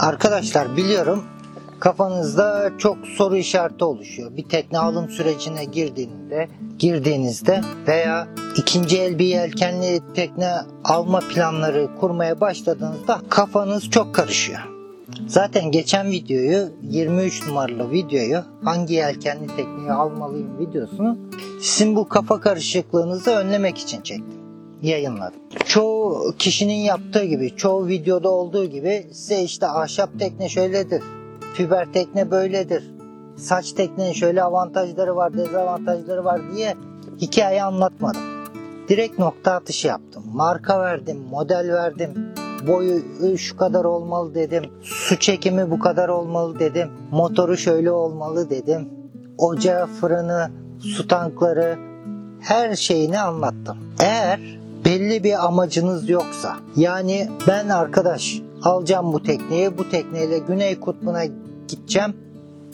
Arkadaşlar biliyorum kafanızda çok soru işareti oluşuyor. Bir tekne alım sürecine girdiğinde, girdiğinizde veya ikinci el bir yelkenli tekne alma planları kurmaya başladığınızda kafanız çok karışıyor. Zaten geçen videoyu 23 numaralı videoyu hangi yelkenli tekneyi almalıyım videosunu sizin bu kafa karışıklığınızı önlemek için çektim yayınladım. Çoğu kişinin yaptığı gibi, çoğu videoda olduğu gibi size işte ahşap tekne şöyledir, fiber tekne böyledir, saç teknenin şöyle avantajları var, dezavantajları var diye hikaye anlatmadım. Direkt nokta atışı yaptım. Marka verdim, model verdim, boyu şu kadar olmalı dedim. Su çekimi bu kadar olmalı dedim. Motoru şöyle olmalı dedim. Ocağı, fırını, su tankları her şeyini anlattım. Eğer belli bir amacınız yoksa yani ben arkadaş alacağım bu tekneyi bu tekneyle Güney Kutbu'na gideceğim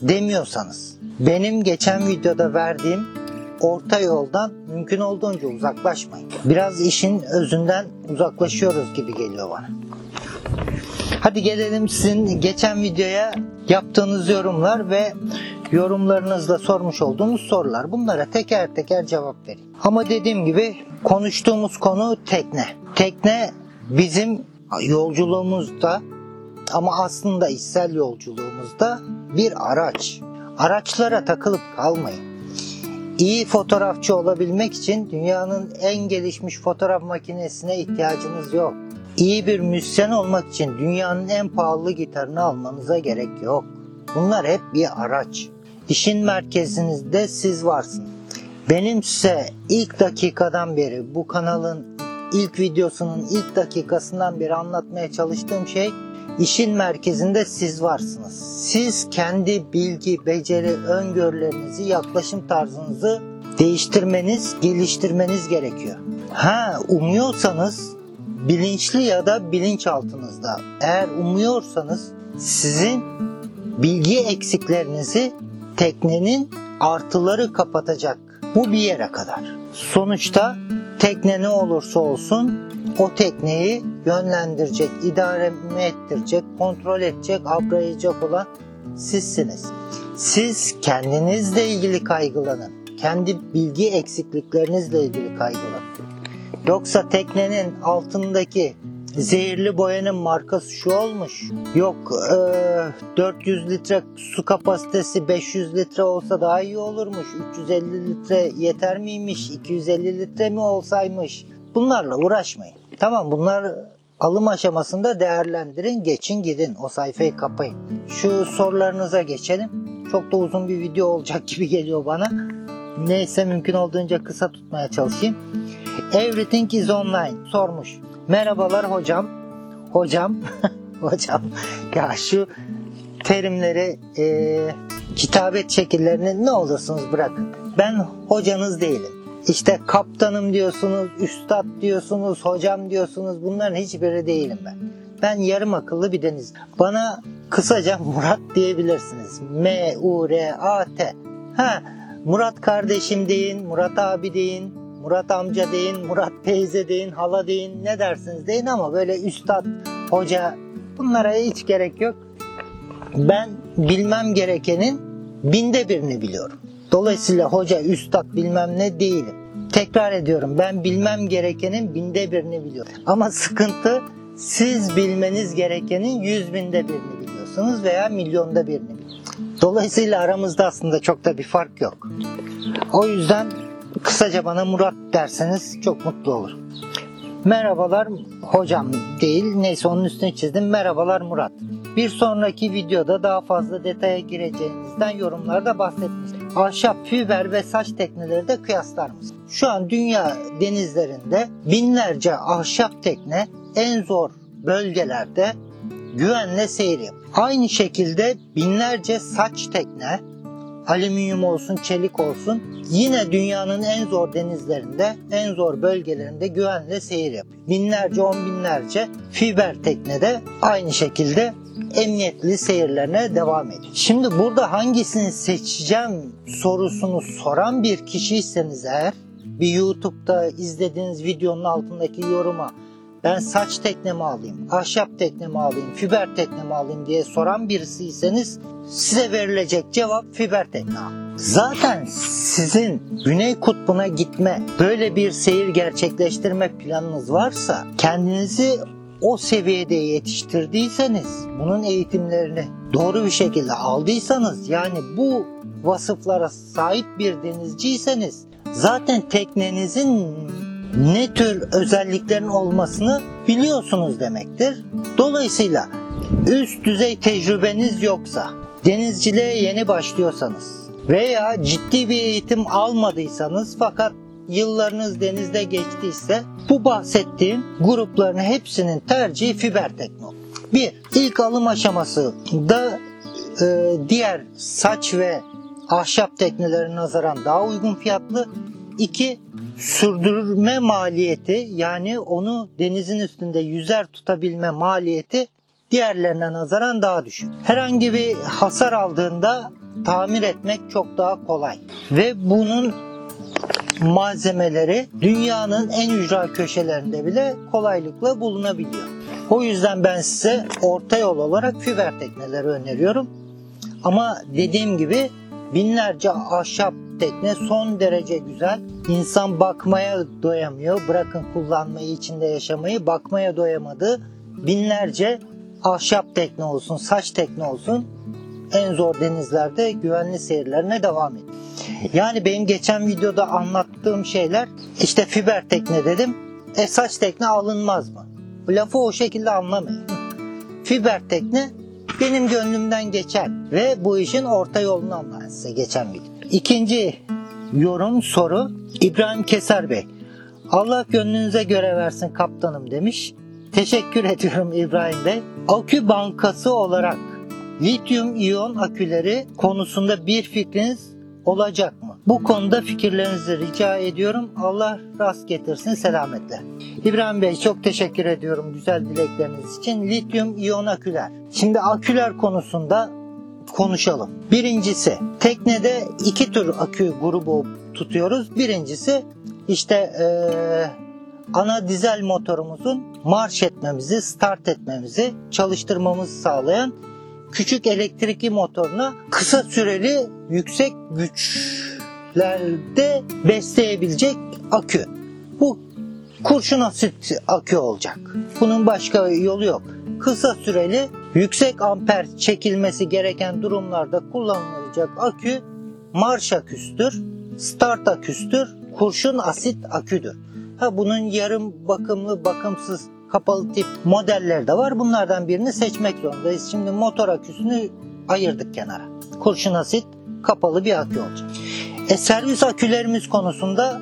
demiyorsanız benim geçen videoda verdiğim orta yoldan mümkün olduğunca uzaklaşmayın. Biraz işin özünden uzaklaşıyoruz gibi geliyor bana. Hadi gelelim sizin geçen videoya yaptığınız yorumlar ve yorumlarınızla sormuş olduğunuz sorular. Bunlara teker teker cevap vereyim. Ama dediğim gibi konuştuğumuz konu tekne. Tekne bizim yolculuğumuzda ama aslında içsel yolculuğumuzda bir araç. Araçlara takılıp kalmayın. İyi fotoğrafçı olabilmek için dünyanın en gelişmiş fotoğraf makinesine ihtiyacınız yok. İyi bir müzisyen olmak için dünyanın en pahalı gitarını almanıza gerek yok. Bunlar hep bir araç. İşin merkezinizde siz varsınız. Benim size ilk dakikadan beri bu kanalın ilk videosunun ilk dakikasından beri anlatmaya çalıştığım şey işin merkezinde siz varsınız. Siz kendi bilgi, beceri, öngörülerinizi, yaklaşım tarzınızı değiştirmeniz, geliştirmeniz gerekiyor. Ha umuyorsanız bilinçli ya da bilinçaltınızda eğer umuyorsanız sizin bilgi eksiklerinizi teknenin artıları kapatacak. Bu bir yere kadar. Sonuçta tekne ne olursa olsun o tekneyi yönlendirecek, idare ettirecek, kontrol edecek, abrayacak olan sizsiniz. Siz kendinizle ilgili kaygılanın. Kendi bilgi eksikliklerinizle ilgili kaygılanın. Yoksa teknenin altındaki zehirli boyanın markası şu olmuş. Yok e, 400 litre su kapasitesi 500 litre olsa daha iyi olurmuş. 350 litre yeter miymiş? 250 litre mi olsaymış? Bunlarla uğraşmayın. Tamam bunlar alım aşamasında değerlendirin, geçin gidin. O sayfayı kapayın. Şu sorularınıza geçelim. Çok da uzun bir video olacak gibi geliyor bana. Neyse mümkün olduğunca kısa tutmaya çalışayım. Everything is online sormuş. Merhabalar hocam. Hocam. hocam. Ya şu terimleri e, kitabet şekillerini ne olursunuz bırakın. Ben hocanız değilim. İşte kaptanım diyorsunuz, üstad diyorsunuz, hocam diyorsunuz. Bunların hiçbiri değilim ben. Ben yarım akıllı bir deniz. Bana kısaca Murat diyebilirsiniz. M-U-R-A-T. Ha, Murat kardeşim deyin, Murat abi deyin, Murat amca deyin, Murat teyze deyin, hala deyin, ne dersiniz deyin ama böyle üstad, hoca bunlara hiç gerek yok. Ben bilmem gerekenin binde birini biliyorum. Dolayısıyla hoca, üstad bilmem ne değilim. Tekrar ediyorum ben bilmem gerekenin binde birini biliyorum. Ama sıkıntı siz bilmeniz gerekenin yüz binde birini biliyorsunuz veya milyonda birini. Dolayısıyla aramızda aslında çok da bir fark yok. O yüzden kısaca bana Murat derseniz çok mutlu olurum. Merhabalar hocam değil neyse onun üstüne çizdim. Merhabalar Murat. Bir sonraki videoda daha fazla detaya gireceğinizden yorumlarda bahsetmiş. Ahşap, fiber ve saç tekneleri de kıyaslar mısın? Şu an dünya denizlerinde binlerce ahşap tekne en zor bölgelerde güvenle seyir yapıyor. Aynı şekilde binlerce saç tekne alüminyum olsun, çelik olsun yine dünyanın en zor denizlerinde, en zor bölgelerinde güvenle seyir yapıyor. Binlerce, on binlerce fiber teknede aynı şekilde emniyetli seyirlerine devam ediyor. Şimdi burada hangisini seçeceğim sorusunu soran bir kişiyseniz eğer bir YouTube'da izlediğiniz videonun altındaki yoruma ben saç tekne mi alayım, ahşap tekne mi alayım, fiber tekne mi alayım diye soran birisiyseniz size verilecek cevap fiber tekne al. Zaten sizin Güney Kutbu'na gitme, böyle bir seyir gerçekleştirme planınız varsa kendinizi o seviyede yetiştirdiyseniz, bunun eğitimlerini doğru bir şekilde aldıysanız yani bu vasıflara sahip bir denizciyseniz zaten teknenizin ne tür özelliklerin olmasını biliyorsunuz demektir. Dolayısıyla üst düzey tecrübeniz yoksa, denizciliğe yeni başlıyorsanız veya ciddi bir eğitim almadıysanız fakat yıllarınız denizde geçtiyse bu bahsettiğim grupların hepsinin tercihi fiber teknoloji. Bir, ilk alım aşamasında e, diğer saç ve ahşap teknelerine nazaran daha uygun fiyatlı. İki, sürdürme maliyeti yani onu denizin üstünde yüzer tutabilme maliyeti diğerlerine nazaran daha düşük. Herhangi bir hasar aldığında tamir etmek çok daha kolay. Ve bunun malzemeleri dünyanın en ücra köşelerinde bile kolaylıkla bulunabiliyor. O yüzden ben size orta yol olarak fiber tekneleri öneriyorum. Ama dediğim gibi binlerce ahşap tekne son derece güzel. İnsan bakmaya doyamıyor. Bırakın kullanmayı, içinde yaşamayı bakmaya doyamadığı binlerce ahşap tekne olsun, saç tekne olsun en zor denizlerde güvenli seyirlerine devam edin. Yani benim geçen videoda anlattığım şeyler işte fiber tekne dedim. E saç tekne alınmaz mı? Lafı o şekilde anlamayın. Fiber tekne benim gönlümden geçer ve bu işin orta yolunu anlatayım size geçen video. İkinci yorum soru İbrahim Keser Bey. Allah gönlünüze göre versin kaptanım demiş. Teşekkür ediyorum İbrahim Bey. Akü bankası olarak lityum iyon aküleri konusunda bir fikriniz olacak mı? Bu konuda fikirlerinizi rica ediyorum. Allah rast getirsin selametle. İbrahim Bey çok teşekkür ediyorum güzel dilekleriniz için. Lityum iyon aküler. Şimdi aküler konusunda konuşalım. Birincisi teknede iki tür akü grubu tutuyoruz. Birincisi işte ee, ana dizel motorumuzun marş etmemizi, start etmemizi, çalıştırmamızı sağlayan küçük elektrikli motoruna kısa süreli yüksek güçlerde besleyebilecek akü. Bu kurşun asit akü olacak. Bunun başka yolu yok. Kısa süreli yüksek amper çekilmesi gereken durumlarda kullanılacak akü marş aküstür, start aküstür, kurşun asit aküdür. Ha bunun yarım bakımlı, bakımsız kapalı tip modeller de var. Bunlardan birini seçmek zorundayız. Şimdi motor aküsünü ayırdık kenara. Kurşun asit kapalı bir akü olacak. E, servis akülerimiz konusunda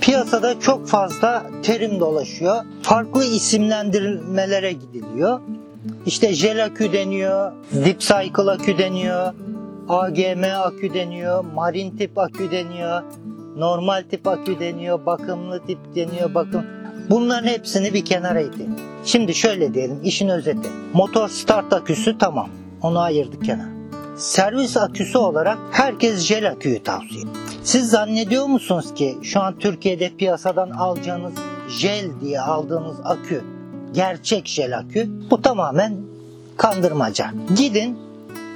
piyasada çok fazla terim dolaşıyor. Farklı isimlendirmelere gidiliyor. İşte jel akü deniyor, deep cycle akü deniyor, AGM akü deniyor, marin tip akü deniyor, normal tip akü deniyor, bakımlı tip deniyor, bakım Bunların hepsini bir kenara itin. Şimdi şöyle diyelim işin özeti. Motor start aküsü tamam. Onu ayırdık kenara. Servis aküsü olarak herkes jel aküyü tavsiye ediyor. Siz zannediyor musunuz ki şu an Türkiye'de piyasadan alacağınız jel diye aldığınız akü gerçek jel akü? Bu tamamen kandırmaca. Gidin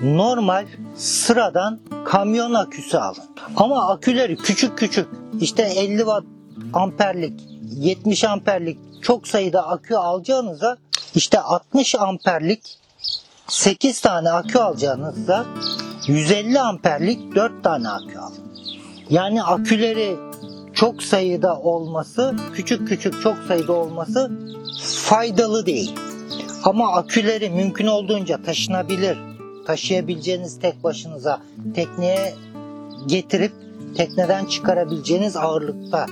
normal sıradan kamyon aküsü alın. Ama aküleri küçük küçük işte 50 watt amperlik 70 amperlik çok sayıda akü alacağınıza işte 60 amperlik 8 tane akü alacağınızda 150 amperlik 4 tane akü alın. Yani aküleri çok sayıda olması, küçük küçük çok sayıda olması faydalı değil. Ama aküleri mümkün olduğunca taşınabilir, taşıyabileceğiniz tek başınıza tekneye getirip tekneden çıkarabileceğiniz ağırlıkta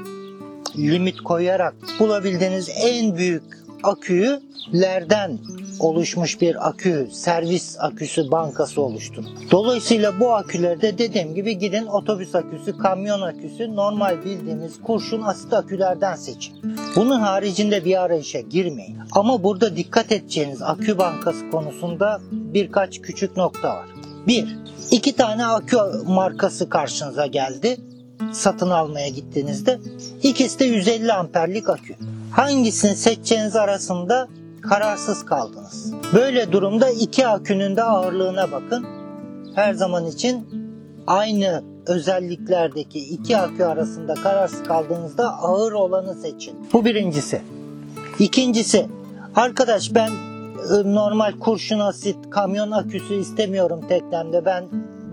limit koyarak bulabildiğiniz en büyük akülerden oluşmuş bir akü, servis aküsü bankası oluştu. Dolayısıyla bu akülerde dediğim gibi gidin otobüs aküsü, kamyon aküsü, normal bildiğimiz kurşun asit akülerden seçin. Bunun haricinde bir arayışa girmeyin. Ama burada dikkat edeceğiniz akü bankası konusunda birkaç küçük nokta var. Bir, iki tane akü markası karşınıza geldi satın almaya gittiğinizde ikisi de 150 amperlik akü. Hangisini seçeceğiniz arasında kararsız kaldınız. Böyle durumda iki akünün de ağırlığına bakın. Her zaman için aynı özelliklerdeki iki akü arasında kararsız kaldığınızda ağır olanı seçin. Bu birincisi. İkincisi, arkadaş ben e, normal kurşun asit kamyon aküsü istemiyorum teknemde. Ben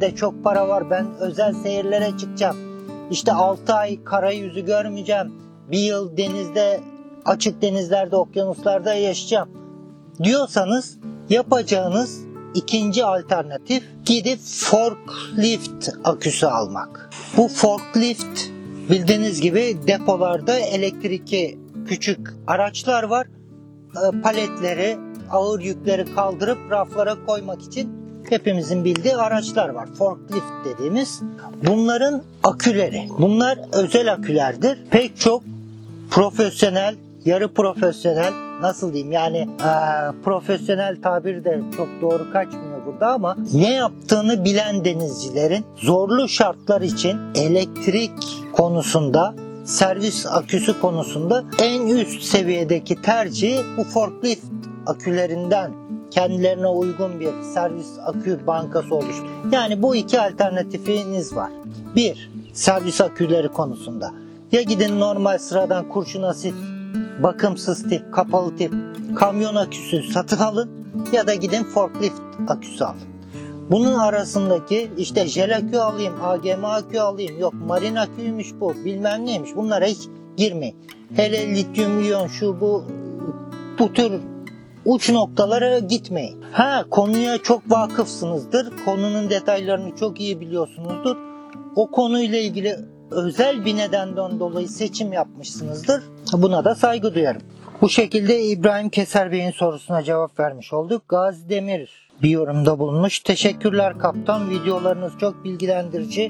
de çok para var. Ben özel seyirlere çıkacağım. İşte 6 ay kara yüzü görmeyeceğim. Bir yıl denizde açık denizlerde, okyanuslarda yaşayacağım diyorsanız yapacağınız ikinci alternatif gidip forklift aküsü almak. Bu forklift bildiğiniz gibi depolarda elektrikli küçük araçlar var. E, Paletleri, ağır yükleri kaldırıp raflara koymak için hepimizin bildiği araçlar var. Forklift dediğimiz. Bunların aküleri. Bunlar özel akülerdir. Pek çok profesyonel, yarı profesyonel nasıl diyeyim yani e, profesyonel tabir de çok doğru kaçmıyor burada ama ne yaptığını bilen denizcilerin zorlu şartlar için elektrik konusunda servis aküsü konusunda en üst seviyedeki tercih bu forklift akülerinden kendilerine uygun bir servis akü bankası oluştu. Yani bu iki alternatifiniz var. Bir, servis aküleri konusunda. Ya gidin normal sıradan kurşun asit bakımsız tip, kapalı tip kamyon aküsü satın alın ya da gidin forklift aküsü alın. Bunun arasındaki işte jel akü alayım, AGM akü alayım, yok marin aküymüş bu, bilmem neymiş bunlara hiç girmeyin. Hele lityum iyon şu bu bu tür uç noktalara gitmeyin. Ha konuya çok vakıfsınızdır, konunun detaylarını çok iyi biliyorsunuzdur. O konuyla ilgili özel bir nedenden dolayı seçim yapmışsınızdır. Buna da saygı duyarım. Bu şekilde İbrahim Keser Bey'in sorusuna cevap vermiş olduk. Gazi Demir bir yorumda bulunmuş. Teşekkürler kaptan. Videolarınız çok bilgilendirici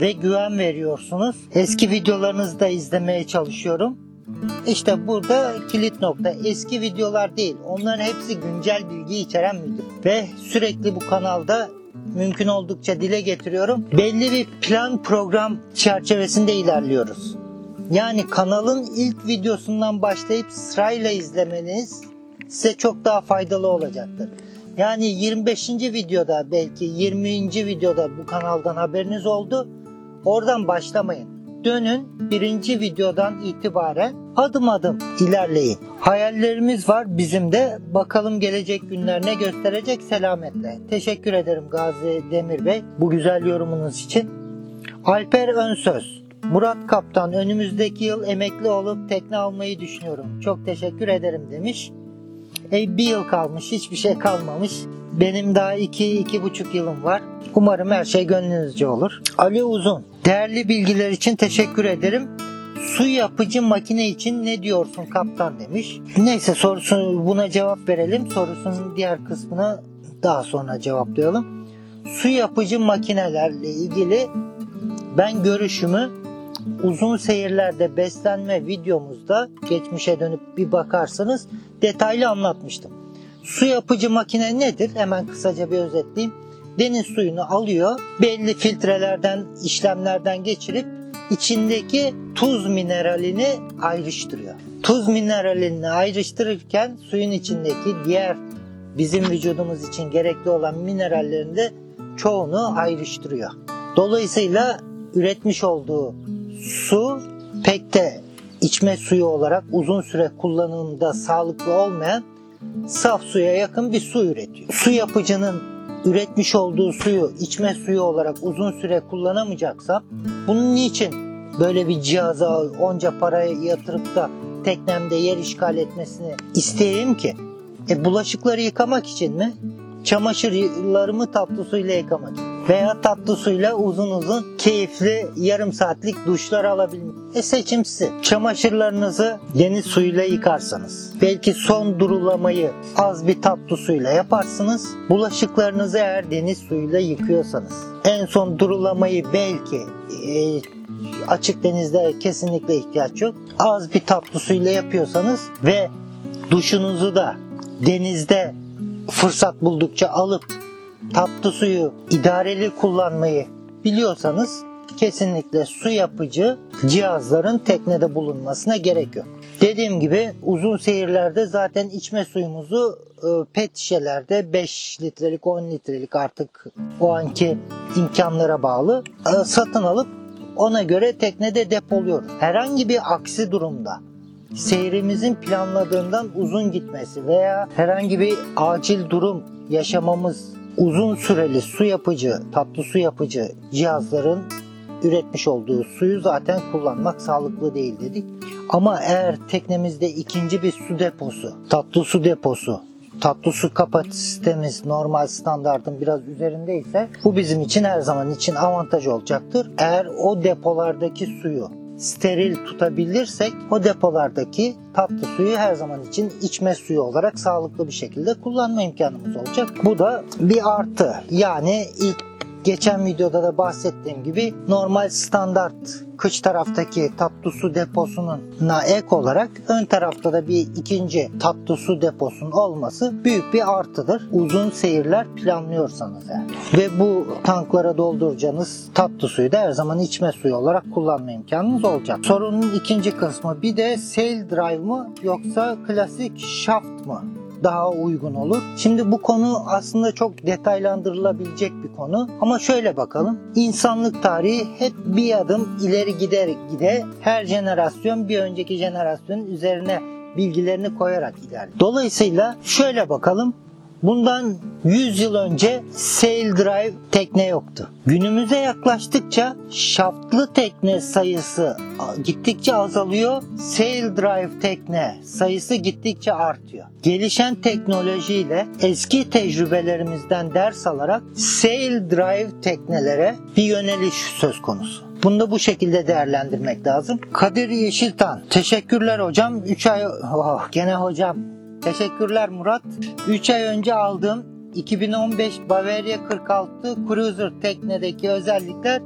ve güven veriyorsunuz. Eski videolarınızı da izlemeye çalışıyorum. İşte burada kilit nokta. Eski videolar değil. Onların hepsi güncel bilgi içeren video. Ve sürekli bu kanalda mümkün oldukça dile getiriyorum. Belli bir plan program çerçevesinde ilerliyoruz. Yani kanalın ilk videosundan başlayıp sırayla izlemeniz size çok daha faydalı olacaktır. Yani 25. videoda belki 20. videoda bu kanaldan haberiniz oldu. Oradan başlamayın. Dönün birinci videodan itibaren adım adım ilerleyin. Hayallerimiz var bizim de. Bakalım gelecek günler ne gösterecek selametle. Teşekkür ederim Gazi Demir Bey bu güzel yorumunuz için. Alper Önsöz. Murat Kaptan önümüzdeki yıl emekli olup tekne almayı düşünüyorum. Çok teşekkür ederim demiş. E, bir yıl kalmış hiçbir şey kalmamış. Benim daha iki, iki buçuk yılım var. Umarım her şey gönlünüzce olur. Ali Uzun. Değerli bilgiler için teşekkür ederim. Su yapıcı makine için ne diyorsun kaptan demiş. Neyse sorusunu buna cevap verelim. Sorusunun diğer kısmını daha sonra cevaplayalım. Su yapıcı makinelerle ilgili ben görüşümü uzun seyirlerde beslenme videomuzda geçmişe dönüp bir bakarsanız detaylı anlatmıştım. Su yapıcı makine nedir? Hemen kısaca bir özetleyeyim. Deniz suyunu alıyor, belli filtrelerden, işlemlerden geçirip içindeki tuz mineralini ayrıştırıyor. Tuz mineralini ayrıştırırken suyun içindeki diğer bizim vücudumuz için gerekli olan minerallerin de çoğunu ayrıştırıyor. Dolayısıyla üretmiş olduğu su pek de içme suyu olarak uzun süre kullanımda sağlıklı olmayan saf suya yakın bir su üretiyor. Su yapıcının üretmiş olduğu suyu içme suyu olarak uzun süre kullanamayacaksam bunun niçin böyle bir cihaza onca parayı yatırıp da teknemde yer işgal etmesini isteyeyim ki? E bulaşıkları yıkamak için mi? Çamaşırlarımı tatlı suyla yıkamak için. Veya tatlı suyla uzun uzun keyifli yarım saatlik duşlar alabilmek. E seçim size. Çamaşırlarınızı deniz suyuyla yıkarsanız. Belki son durulamayı az bir tatlı suyla yaparsınız. Bulaşıklarınızı eğer deniz suyuyla yıkıyorsanız. En son durulamayı belki e, açık denizde kesinlikle ihtiyaç yok. Az bir tatlı suyla yapıyorsanız ve duşunuzu da denizde fırsat buldukça alıp tatlı suyu idareli kullanmayı biliyorsanız kesinlikle su yapıcı cihazların teknede bulunmasına gerek yok. Dediğim gibi uzun seyirlerde zaten içme suyumuzu e, pet şişelerde 5 litrelik 10 litrelik artık o anki imkanlara bağlı e, satın alıp ona göre teknede depoluyoruz. Herhangi bir aksi durumda seyrimizin planladığından uzun gitmesi veya herhangi bir acil durum yaşamamız uzun süreli su yapıcı, tatlı su yapıcı cihazların üretmiş olduğu suyu zaten kullanmak sağlıklı değil dedik. Ama eğer teknemizde ikinci bir su deposu, tatlı su deposu, tatlı su kapasitemiz normal standartın biraz üzerindeyse bu bizim için her zaman için avantaj olacaktır. Eğer o depolardaki suyu steril tutabilirsek o depolardaki tatlı suyu her zaman için içme suyu olarak sağlıklı bir şekilde kullanma imkanımız olacak. Bu da bir artı. Yani ilk geçen videoda da bahsettiğim gibi normal standart kıç taraftaki tatlı su deposununa ek olarak ön tarafta da bir ikinci tatlı su deposunun olması büyük bir artıdır. Uzun seyirler planlıyorsanız yani. Ve bu tanklara dolduracağınız tatlı suyu da her zaman içme suyu olarak kullanma imkanınız olacak. Sorunun ikinci kısmı bir de sail drive mı yoksa klasik shaft mı? Daha uygun olur. Şimdi bu konu aslında çok detaylandırılabilecek bir konu ama şöyle bakalım. İnsanlık tarihi hep bir adım ileri gider gide her jenerasyon bir önceki jenerasyonun üzerine bilgilerini koyarak ilerliyor. Dolayısıyla şöyle bakalım. Bundan 100 yıl önce sail drive tekne yoktu. Günümüze yaklaştıkça şaftlı tekne sayısı gittikçe azalıyor. Sail drive tekne sayısı gittikçe artıyor. Gelişen teknolojiyle eski tecrübelerimizden ders alarak sail drive teknelere bir yöneliş söz konusu. Bunu da bu şekilde değerlendirmek lazım. Kadir Yeşiltan. Teşekkürler hocam. 3 ay... Oh, gene hocam. Teşekkürler Murat. 3 ay önce aldığım 2015 Bavaria 46 Cruiser teknedeki özellikler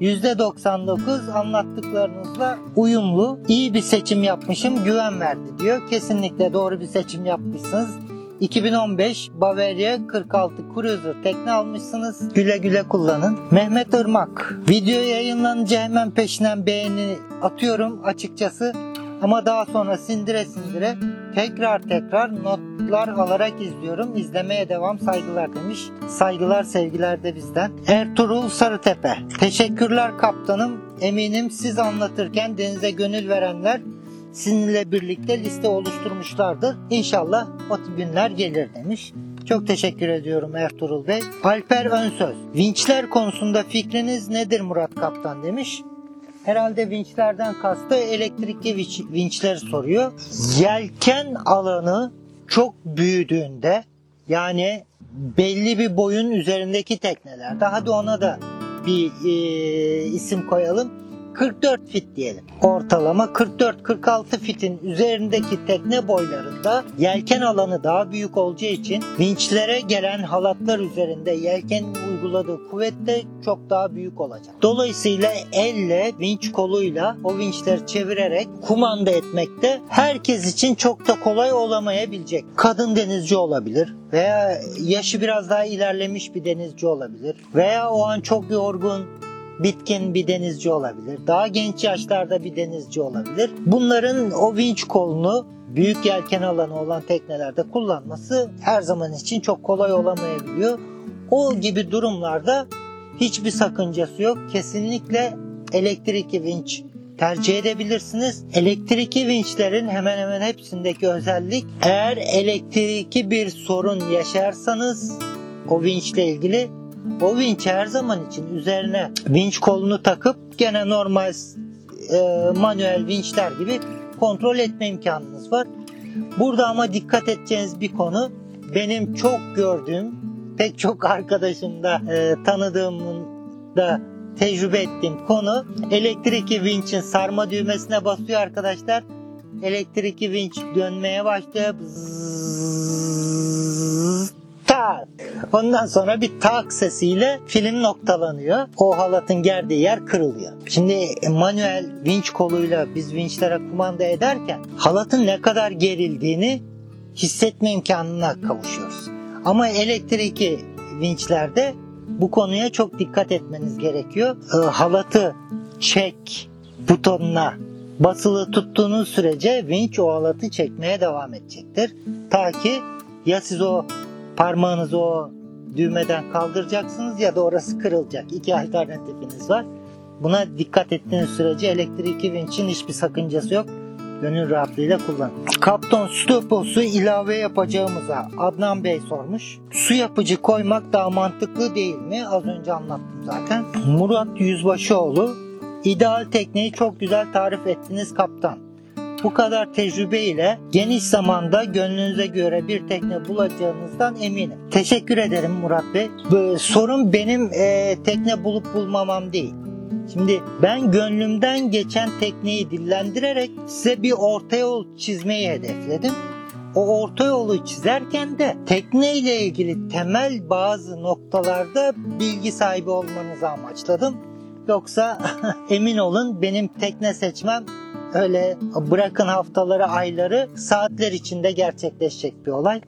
%99 anlattıklarınızla uyumlu. İyi bir seçim yapmışım, güven verdi diyor. Kesinlikle doğru bir seçim yapmışsınız. 2015 Bavaria 46 Cruiser tekne almışsınız. Güle güle kullanın. Mehmet Irmak. Video yayınlanınca hemen peşinden beğeni atıyorum açıkçası. Ama daha sonra sindire sindire tekrar tekrar notlar alarak izliyorum. İzlemeye devam saygılar demiş. Saygılar sevgiler de bizden. Ertuğrul Sarıtepe. Teşekkürler kaptanım. Eminim siz anlatırken denize gönül verenler sizinle birlikte liste oluşturmuşlardır. İnşallah o günler gelir demiş. Çok teşekkür ediyorum Ertuğrul Bey. Alper Önsöz. Vinçler konusunda fikriniz nedir Murat Kaptan demiş. Herhalde vinçlerden kastı elektrikli vinç, vinçleri soruyor. Yelken alanı çok büyüdüğünde yani belli bir boyun üzerindeki teknelerde hadi ona da bir e, isim koyalım. 44 fit diyelim. Ortalama 44-46 fitin üzerindeki tekne boylarında yelken alanı daha büyük olacağı için vinçlere gelen halatlar üzerinde yelkenin uyguladığı kuvvet de çok daha büyük olacak. Dolayısıyla elle, vinç koluyla o vinçleri çevirerek kumanda etmekte herkes için çok da kolay olamayabilecek. Kadın denizci olabilir veya yaşı biraz daha ilerlemiş bir denizci olabilir veya o an çok yorgun bitkin bir denizci olabilir. Daha genç yaşlarda bir denizci olabilir. Bunların o vinç kolunu büyük yelken alanı olan teknelerde kullanması her zaman için çok kolay olamayabiliyor. O gibi durumlarda hiçbir sakıncası yok. Kesinlikle elektrikli vinç tercih edebilirsiniz. Elektrikli vinçlerin hemen hemen hepsindeki özellik eğer elektrikli bir sorun yaşarsanız o vinçle ilgili o vinç her zaman için üzerine vinç kolunu takıp gene normal e, manuel vinçler gibi kontrol etme imkanınız var. Burada ama dikkat edeceğiniz bir konu benim çok gördüğüm pek çok arkadaşımda e, tanıdığımın da tecrübe ettiğim konu elektrikli vinçin sarma düğmesine basıyor arkadaşlar. Elektrikli vinç dönmeye başlıyor. Bzzz, tak. Ondan sonra bir tak sesiyle film noktalanıyor. O halatın gerdiği yer kırılıyor. Şimdi manuel vinç koluyla biz vinçlere kumanda ederken halatın ne kadar gerildiğini hissetme imkanına kavuşuyoruz. Ama elektrikli vinçlerde bu konuya çok dikkat etmeniz gerekiyor. E, halatı çek butonuna basılı tuttuğunuz sürece vinç o halatı çekmeye devam edecektir. Ta ki ya siz o parmağınızı o düğmeden kaldıracaksınız ya da orası kırılacak. İki alternatifiniz var. Buna dikkat ettiğiniz sürece elektrikli vinçin hiçbir sakıncası yok. Gönül rahatlığıyla kullanın. Kapton su deposu ilave yapacağımıza Adnan Bey sormuş. Su yapıcı koymak daha mantıklı değil mi? Az önce anlattım zaten. Murat Yüzbaşıoğlu ideal tekneyi çok güzel tarif ettiniz kaptan. Bu kadar tecrübe ile geniş zamanda gönlünüze göre bir tekne bulacağınızdan eminim. Teşekkür ederim Murat Bey. Bu, sorun benim e, tekne bulup bulmamam değil. Şimdi ben gönlümden geçen tekneyi dillendirerek size bir orta yol çizmeyi hedefledim. O orta yolu çizerken de tekne ile ilgili temel bazı noktalarda bilgi sahibi olmanızı amaçladım. Yoksa emin olun benim tekne seçmem öyle bırakın haftaları ayları saatler içinde gerçekleşecek bir olay.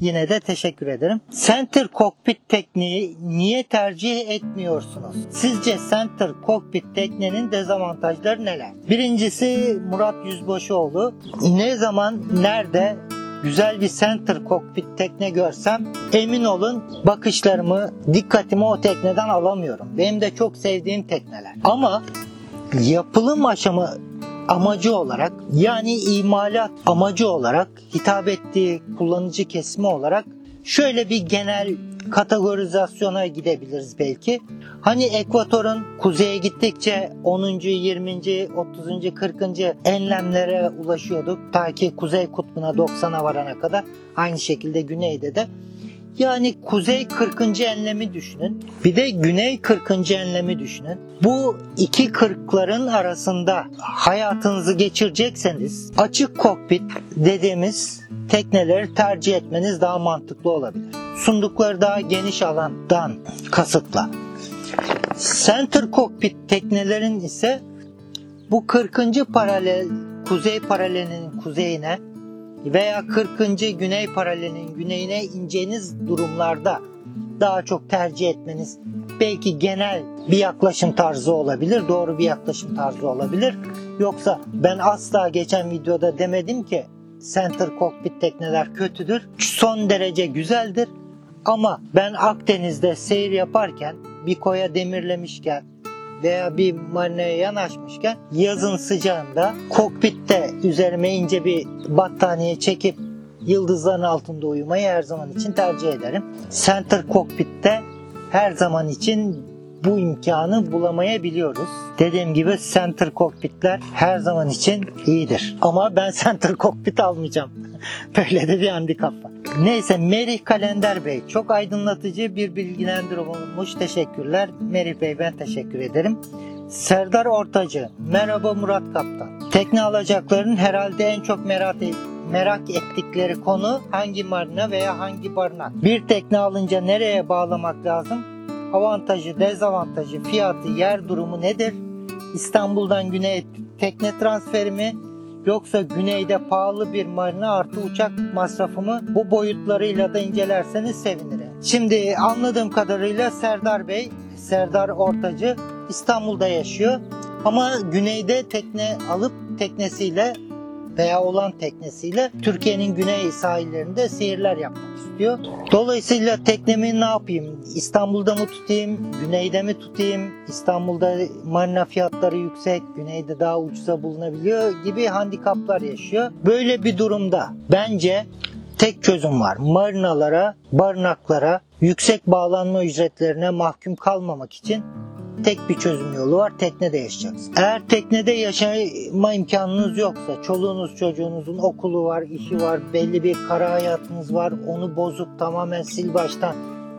Yine de teşekkür ederim. Center Cockpit tekniği niye tercih etmiyorsunuz? Sizce Center Cockpit teknenin dezavantajları neler? Birincisi Murat Yüzbaşıoğlu. Ne zaman, nerede güzel bir center cockpit tekne görsem emin olun bakışlarımı, dikkatimi o tekneden alamıyorum. Benim de çok sevdiğim tekneler. Ama yapılım aşamı amacı olarak yani imalat amacı olarak hitap ettiği kullanıcı kesimi olarak şöyle bir genel kategorizasyona gidebiliriz belki. Hani ekvatorun kuzeye gittikçe 10. 20. 30. 40. enlemlere ulaşıyorduk. Ta ki kuzey kutbuna 90'a varana kadar. Aynı şekilde güneyde de. Yani kuzey 40. enlemi düşünün. Bir de güney 40. enlemi düşünün. Bu iki kırkların arasında hayatınızı geçirecekseniz açık kokpit dediğimiz tekneleri tercih etmeniz daha mantıklı olabilir. Sundukları daha geniş alandan kasıtla. Center kokpit teknelerin ise bu 40. paralel kuzey paralelinin kuzeyine veya 40. güney paralelinin güneyine ineceğiniz durumlarda daha çok tercih etmeniz belki genel bir yaklaşım tarzı olabilir, doğru bir yaklaşım tarzı olabilir. Yoksa ben asla geçen videoda demedim ki center cockpit tekneler kötüdür. Son derece güzeldir. Ama ben Akdeniz'de seyir yaparken bir koya demirlemişken veya bir marinaya yanaşmışken yazın sıcağında kokpitte üzerime ince bir battaniye çekip yıldızların altında uyumayı her zaman için tercih ederim. Center kokpitte her zaman için bu imkanı bulamayabiliyoruz. Dediğim gibi center kokpitler her zaman için iyidir. Ama ben center kokpit almayacağım. Böyle de bir handikap var. Neyse Merih Kalender Bey çok aydınlatıcı bir bilgilendirme olmuş. Teşekkürler. Merih Bey ben teşekkür ederim. Serdar Ortacı, merhaba Murat Kaptan. Tekne alacakların herhalde en çok merak, merak ettikleri konu hangi marina veya hangi barınak. Bir tekne alınca nereye bağlamak lazım? Avantajı, dezavantajı, fiyatı, yer durumu nedir? İstanbul'dan güneye tekne transferi mi? Yoksa güneyde pahalı bir marina artı uçak masrafımı bu boyutlarıyla da incelerseniz sevinirim. Şimdi anladığım kadarıyla Serdar Bey, Serdar Ortacı İstanbul'da yaşıyor. Ama güneyde tekne alıp teknesiyle veya olan teknesiyle Türkiye'nin güney sahillerinde seyirler yapmak istiyor. Dolayısıyla teknemi ne yapayım? İstanbul'da mı tutayım? Güneyde mi tutayım? İstanbul'da marina fiyatları yüksek, güneyde daha ucuza bulunabiliyor gibi handikaplar yaşıyor. Böyle bir durumda bence tek çözüm var. Marinalara, barınaklara, yüksek bağlanma ücretlerine mahkum kalmamak için tek bir çözüm yolu var. Teknede yaşayacaksınız. Eğer teknede yaşama imkanınız yoksa, çoluğunuz çocuğunuzun okulu var, işi var, belli bir kara hayatınız var, onu bozup tamamen sil baştan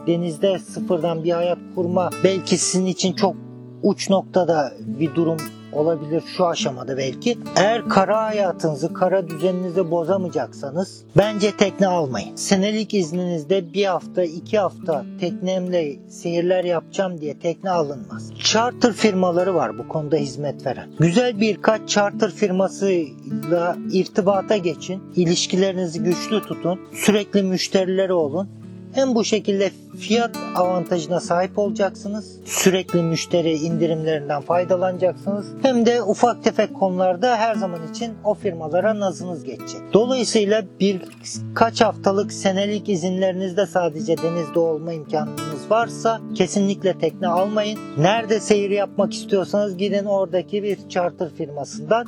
denizde sıfırdan bir hayat kurma belki sizin için çok uç noktada bir durum olabilir şu aşamada belki. Eğer kara hayatınızı, kara düzeninizi bozamayacaksanız bence tekne almayın. Senelik izninizde bir hafta, iki hafta teknemle seyirler yapacağım diye tekne alınmaz. Charter firmaları var bu konuda hizmet veren. Güzel birkaç charter firmasıyla irtibata geçin. İlişkilerinizi güçlü tutun. Sürekli müşterileri olun Hem bu şekilde fiyat avantajına sahip olacaksınız. Sürekli müşteri indirimlerinden faydalanacaksınız. Hem de ufak tefek konularda her zaman için o firmalara nazınız geçecek. Dolayısıyla birkaç haftalık senelik izinlerinizde sadece denizde olma imkanınız varsa kesinlikle tekne almayın. Nerede seyir yapmak istiyorsanız gidin oradaki bir charter firmasından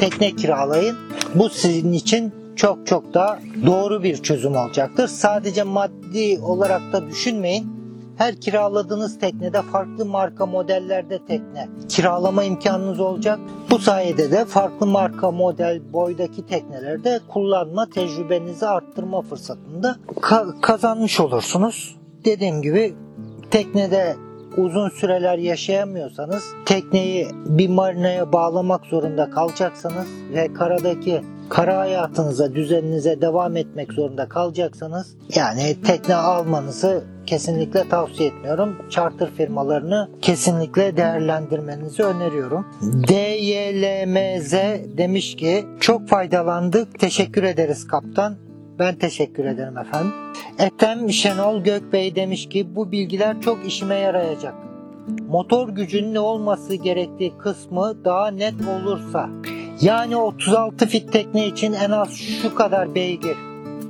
tekne kiralayın. Bu sizin için çok çok daha doğru bir çözüm olacaktır. Sadece maddi olarak da düşünmeyin. Her kiraladığınız teknede farklı marka modellerde tekne kiralama imkanınız olacak. Bu sayede de farklı marka model boydaki teknelerde kullanma tecrübenizi arttırma fırsatında ka- kazanmış olursunuz. Dediğim gibi teknede uzun süreler yaşayamıyorsanız tekneyi bir marinaya bağlamak zorunda kalacaksanız ve karadaki kara hayatınıza, düzeninize devam etmek zorunda kalacaksanız yani tekne almanızı kesinlikle tavsiye etmiyorum. Charter firmalarını kesinlikle değerlendirmenizi öneriyorum. DYLMZ demiş ki çok faydalandık. Teşekkür ederiz kaptan. Ben teşekkür ederim efendim. Ethem Şenol Gökbey demiş ki bu bilgiler çok işime yarayacak. Motor gücünün ne olması gerektiği kısmı daha net olursa yani 36 fit tekne için en az şu kadar beygir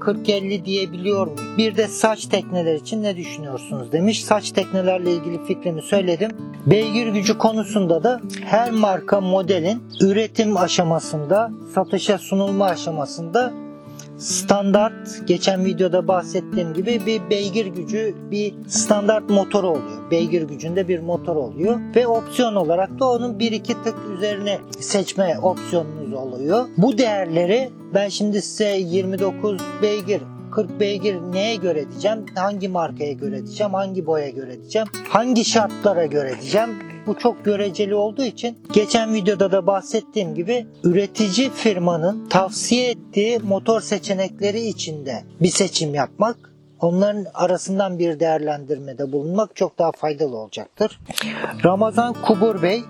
40-50 diyebiliyor muyum? Bir de saç tekneler için ne düşünüyorsunuz demiş. Saç teknelerle ilgili fikrimi söyledim. Beygir gücü konusunda da her marka modelin üretim aşamasında, satışa sunulma aşamasında standart geçen videoda bahsettiğim gibi bir beygir gücü bir standart motor oluyor. Beygir gücünde bir motor oluyor ve opsiyon olarak da onun bir iki tık üzerine seçme opsiyonunuz oluyor. Bu değerleri ben şimdi size 29 beygir 40 beygir neye göre diyeceğim? Hangi markaya göre diyeceğim? Hangi boya göre diyeceğim? Hangi şartlara göre diyeceğim? Bu çok göreceli olduğu için geçen videoda da bahsettiğim gibi üretici firmanın tavsiye ettiği motor seçenekleri içinde bir seçim yapmak Onların arasından bir değerlendirmede bulunmak çok daha faydalı olacaktır. Ramazan Kubur Bey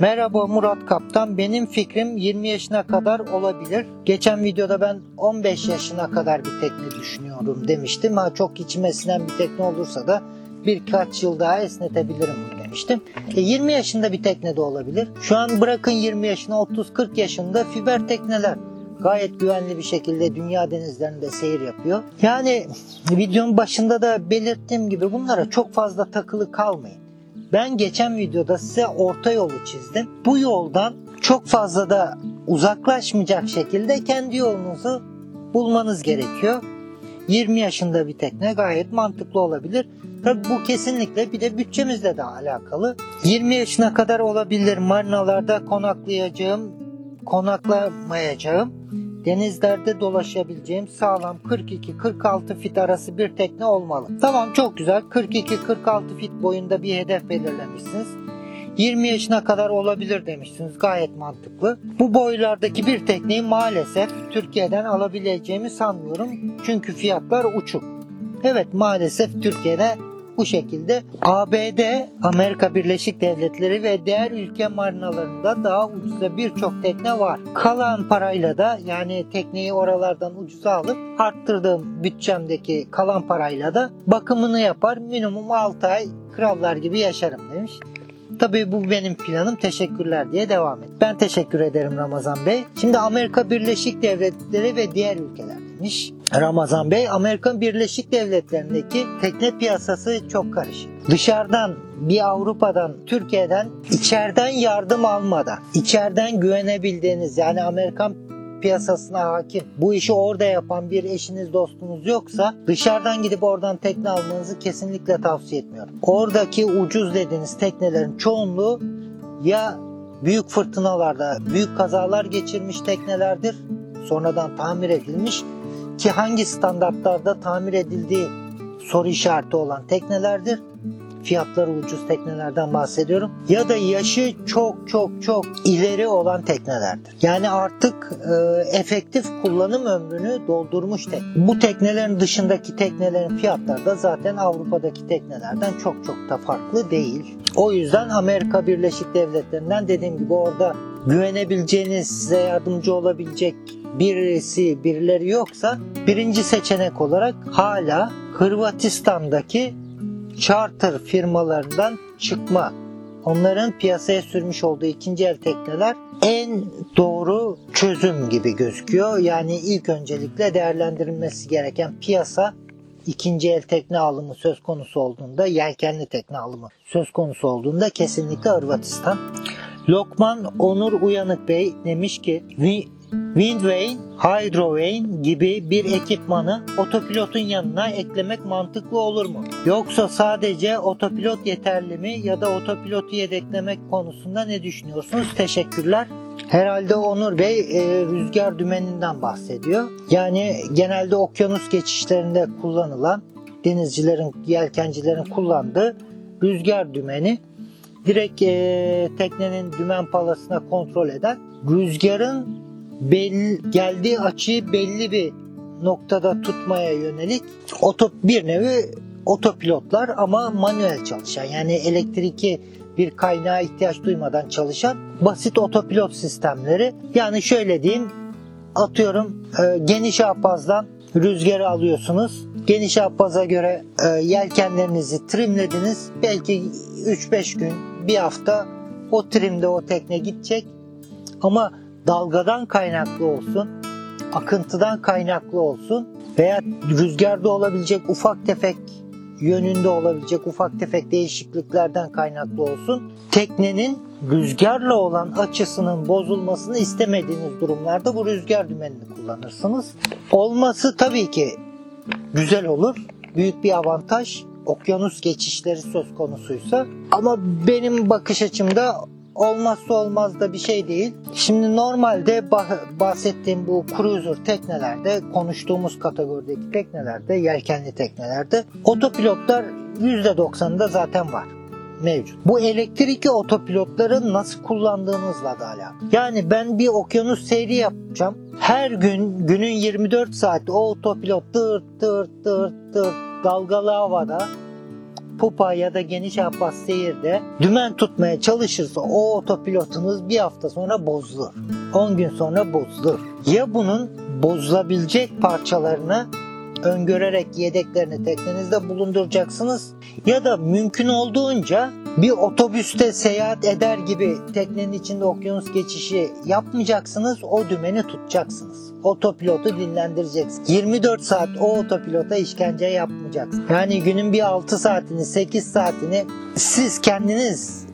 Merhaba Murat Kaptan. Benim fikrim 20 yaşına kadar olabilir. Geçen videoda ben 15 yaşına kadar bir tekne düşünüyorum demiştim. Ha çok içime sinen bir tekne olursa da birkaç yıl daha esnetebilirim demiştim. E 20 yaşında bir tekne de olabilir. Şu an bırakın 20 yaşına 30-40 yaşında fiber tekneler gayet güvenli bir şekilde dünya denizlerinde seyir yapıyor. Yani videonun başında da belirttiğim gibi bunlara çok fazla takılı kalmayın. Ben geçen videoda size orta yolu çizdim. Bu yoldan çok fazla da uzaklaşmayacak şekilde kendi yolunuzu bulmanız gerekiyor. 20 yaşında bir tekne gayet mantıklı olabilir. Tabii bu kesinlikle bir de bütçemizle de alakalı. 20 yaşına kadar olabilir marinalarda konaklayacağım, konaklamayacağım. Denizlerde dolaşabileceğim sağlam 42-46 fit arası bir tekne olmalı. Tamam çok güzel 42-46 fit boyunda bir hedef belirlemişsiniz. 20 yaşına kadar olabilir demişsiniz. Gayet mantıklı. Bu boylardaki bir tekneyi maalesef Türkiye'den alabileceğimi sanmıyorum. Çünkü fiyatlar uçuk. Evet maalesef Türkiye'de bu şekilde ABD, Amerika Birleşik Devletleri ve diğer ülke marinalarında daha ucuza birçok tekne var. Kalan parayla da yani tekneyi oralardan ucuza alıp arttırdığım bütçemdeki kalan parayla da bakımını yapar. Minimum 6 ay krallar gibi yaşarım demiş. Tabii bu benim planım. Teşekkürler diye devam et. Ben teşekkür ederim Ramazan Bey. Şimdi Amerika Birleşik Devletleri ve diğer ülkeler demiş. Ramazan Bey, Amerika Birleşik Devletleri'ndeki tekne piyasası çok karışık. Dışarıdan bir Avrupa'dan, Türkiye'den içeriden yardım almadan, içeriden güvenebildiğiniz yani Amerikan piyasasına hakim, bu işi orada yapan bir eşiniz dostunuz yoksa dışarıdan gidip oradan tekne almanızı kesinlikle tavsiye etmiyorum. Oradaki ucuz dediğiniz teknelerin çoğunluğu ya büyük fırtınalarda büyük kazalar geçirmiş teknelerdir. Sonradan tamir edilmiş ki hangi standartlarda tamir edildiği soru işareti olan teknelerdir fiyatları ucuz teknelerden bahsediyorum. Ya da yaşı çok çok çok ileri olan teknelerdir. Yani artık e, efektif kullanım ömrünü doldurmuş tek. Bu teknelerin dışındaki teknelerin fiyatları da zaten Avrupa'daki teknelerden çok çok da farklı değil. O yüzden Amerika Birleşik Devletleri'nden dediğim gibi orada güvenebileceğiniz, size yardımcı olabilecek birisi, birileri yoksa birinci seçenek olarak hala Hırvatistan'daki charter firmalarından çıkma onların piyasaya sürmüş olduğu ikinci el tekneler en doğru çözüm gibi gözüküyor. Yani ilk öncelikle değerlendirilmesi gereken piyasa ikinci el tekne alımı söz konusu olduğunda, yelkenli tekne alımı söz konusu olduğunda kesinlikle Hırvatistan. Lokman Onur Uyanık Bey demiş ki "Vi- Windvane, Hydrovane gibi bir ekipmanı otopilotun yanına eklemek mantıklı olur mu? Yoksa sadece otopilot yeterli mi ya da otopilotu yedeklemek konusunda ne düşünüyorsunuz? Teşekkürler. Herhalde Onur Bey e, rüzgar dümeninden bahsediyor. Yani genelde okyanus geçişlerinde kullanılan denizcilerin, yelkencilerin kullandığı rüzgar dümeni direkt e, teknenin dümen palasına kontrol eden rüzgarın belli, geldiği açıyı belli bir noktada tutmaya yönelik oto, bir nevi otopilotlar ama manuel çalışan yani elektriki bir kaynağa ihtiyaç duymadan çalışan basit otopilot sistemleri. Yani şöyle diyeyim atıyorum e, geniş apazdan rüzgarı alıyorsunuz. Geniş apaza göre e, yelkenlerinizi trimlediniz. Belki 3-5 gün, bir hafta o trimde o tekne gidecek. Ama dalgadan kaynaklı olsun, akıntıdan kaynaklı olsun veya rüzgarda olabilecek ufak tefek yönünde olabilecek ufak tefek değişikliklerden kaynaklı olsun. Teknenin rüzgarla olan açısının bozulmasını istemediğiniz durumlarda bu rüzgar dümenini kullanırsınız. Olması tabii ki güzel olur. Büyük bir avantaj. Okyanus geçişleri söz konusuysa. Ama benim bakış açımda olmazsa olmaz da bir şey değil. Şimdi normalde bah- bahsettiğim bu cruiser teknelerde, konuştuğumuz kategorideki teknelerde, yelkenli teknelerde otopilotlar %90'da zaten var mevcut. Bu elektrikli otopilotları nasıl kullandığınızla da alakalı. Yani ben bir okyanus seyri yapacağım. Her gün günün 24 saat o otopilot tırt tırt tırt tırt dalgalı havada pupa ya da geniş ahbap seyirde dümen tutmaya çalışırsa o otopilotunuz bir hafta sonra bozulur. 10 gün sonra bozulur. Ya bunun bozulabilecek parçalarını öngörerek yedeklerini teknenizde bulunduracaksınız ya da mümkün olduğunca bir otobüste seyahat eder gibi teknenin içinde okyanus geçişi yapmayacaksınız. O dümeni tutacaksınız. Otopilotu dinlendireceksiniz. 24 saat o otopilota işkence yapmayacaksınız. Yani günün bir 6 saatini 8 saatini siz kendiniz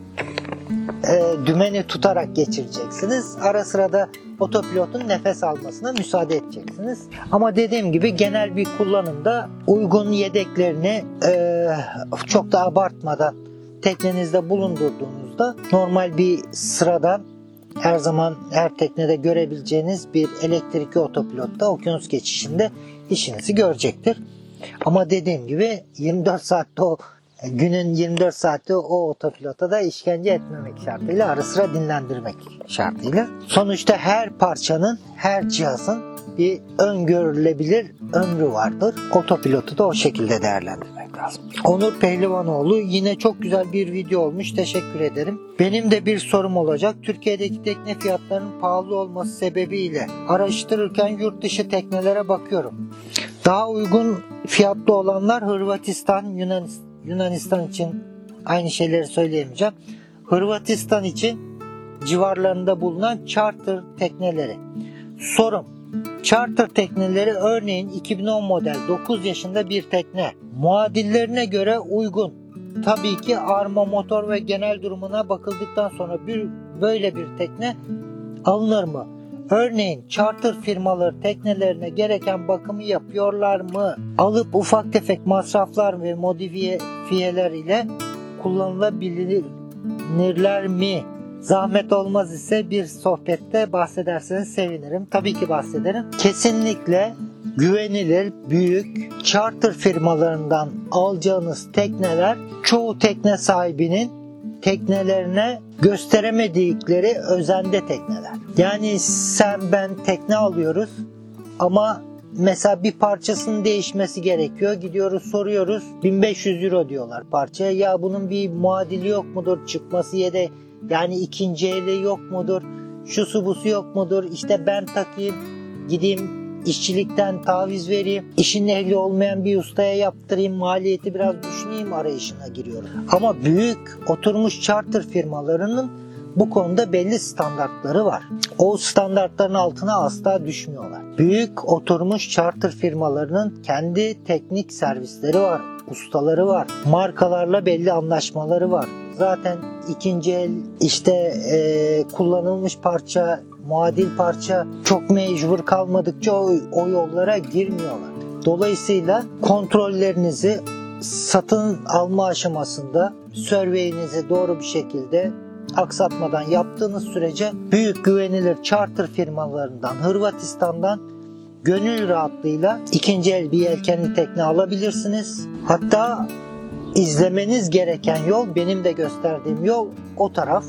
e, dümeni tutarak geçireceksiniz. Ara sırada otopilotun nefes almasına müsaade edeceksiniz. Ama dediğim gibi genel bir kullanımda uygun yedeklerini e, çok da abartmadan teknenizde bulundurduğunuzda normal bir sıradan her zaman her teknede görebileceğiniz bir elektrikli otopilotta okyanus geçişinde işinizi görecektir. Ama dediğim gibi 24 saatte o günün 24 saati o otopilota da işkence etmemek şartıyla ara sıra dinlendirmek şartıyla. Sonuçta her parçanın, her cihazın bir öngörülebilir ömrü vardır. Otopilotu da o şekilde değerlendirmek lazım. Onur Pehlivanoğlu yine çok güzel bir video olmuş. Teşekkür ederim. Benim de bir sorum olacak. Türkiye'deki tekne fiyatlarının pahalı olması sebebiyle araştırırken yurt dışı teknelere bakıyorum. Daha uygun fiyatlı olanlar Hırvatistan, Yunanistan, Yunanistan için aynı şeyleri söyleyemeyeceğim. Hırvatistan için civarlarında bulunan charter tekneleri. Sorum. Charter tekneleri örneğin 2010 model 9 yaşında bir tekne. Muadillerine göre uygun. Tabii ki arma, motor ve genel durumuna bakıldıktan sonra bir böyle bir tekne alınır mı? Örneğin charter firmaları teknelerine gereken bakımı yapıyorlar mı? Alıp ufak tefek masraflar ve modifiyeler ile kullanılabilirler mi? Zahmet olmaz ise bir sohbette bahsederseniz sevinirim. Tabii ki bahsederim. Kesinlikle güvenilir, büyük charter firmalarından alacağınız tekneler çoğu tekne sahibinin teknelerine gösteremedikleri özende tekneler. Yani sen ben tekne alıyoruz ama mesela bir parçasının değişmesi gerekiyor. Gidiyoruz soruyoruz 1500 euro diyorlar parçaya. Ya bunun bir muadili yok mudur? Çıkması yede yani ikinci eli yok mudur? şu su bu su yok mudur? İşte ben takayım, gideyim işçilikten taviz vereyim, işin ehli olmayan bir ustaya yaptırayım, maliyeti biraz düşüneyim arayışına giriyorum. Ama büyük oturmuş charter firmalarının bu konuda belli standartları var. O standartların altına asla düşmüyorlar. Büyük oturmuş charter firmalarının kendi teknik servisleri var, ustaları var, markalarla belli anlaşmaları var. Zaten ikinci el işte e, kullanılmış parça, muadil parça çok mecbur kalmadıkça o, o yollara girmiyorlar. Dolayısıyla kontrollerinizi satın alma aşamasında survey'inizi doğru bir şekilde aksatmadan yaptığınız sürece büyük güvenilir charter firmalarından Hırvatistan'dan gönül rahatlığıyla ikinci el bir yelkenli tekne alabilirsiniz. Hatta izlemeniz gereken yol benim de gösterdiğim yol o taraf.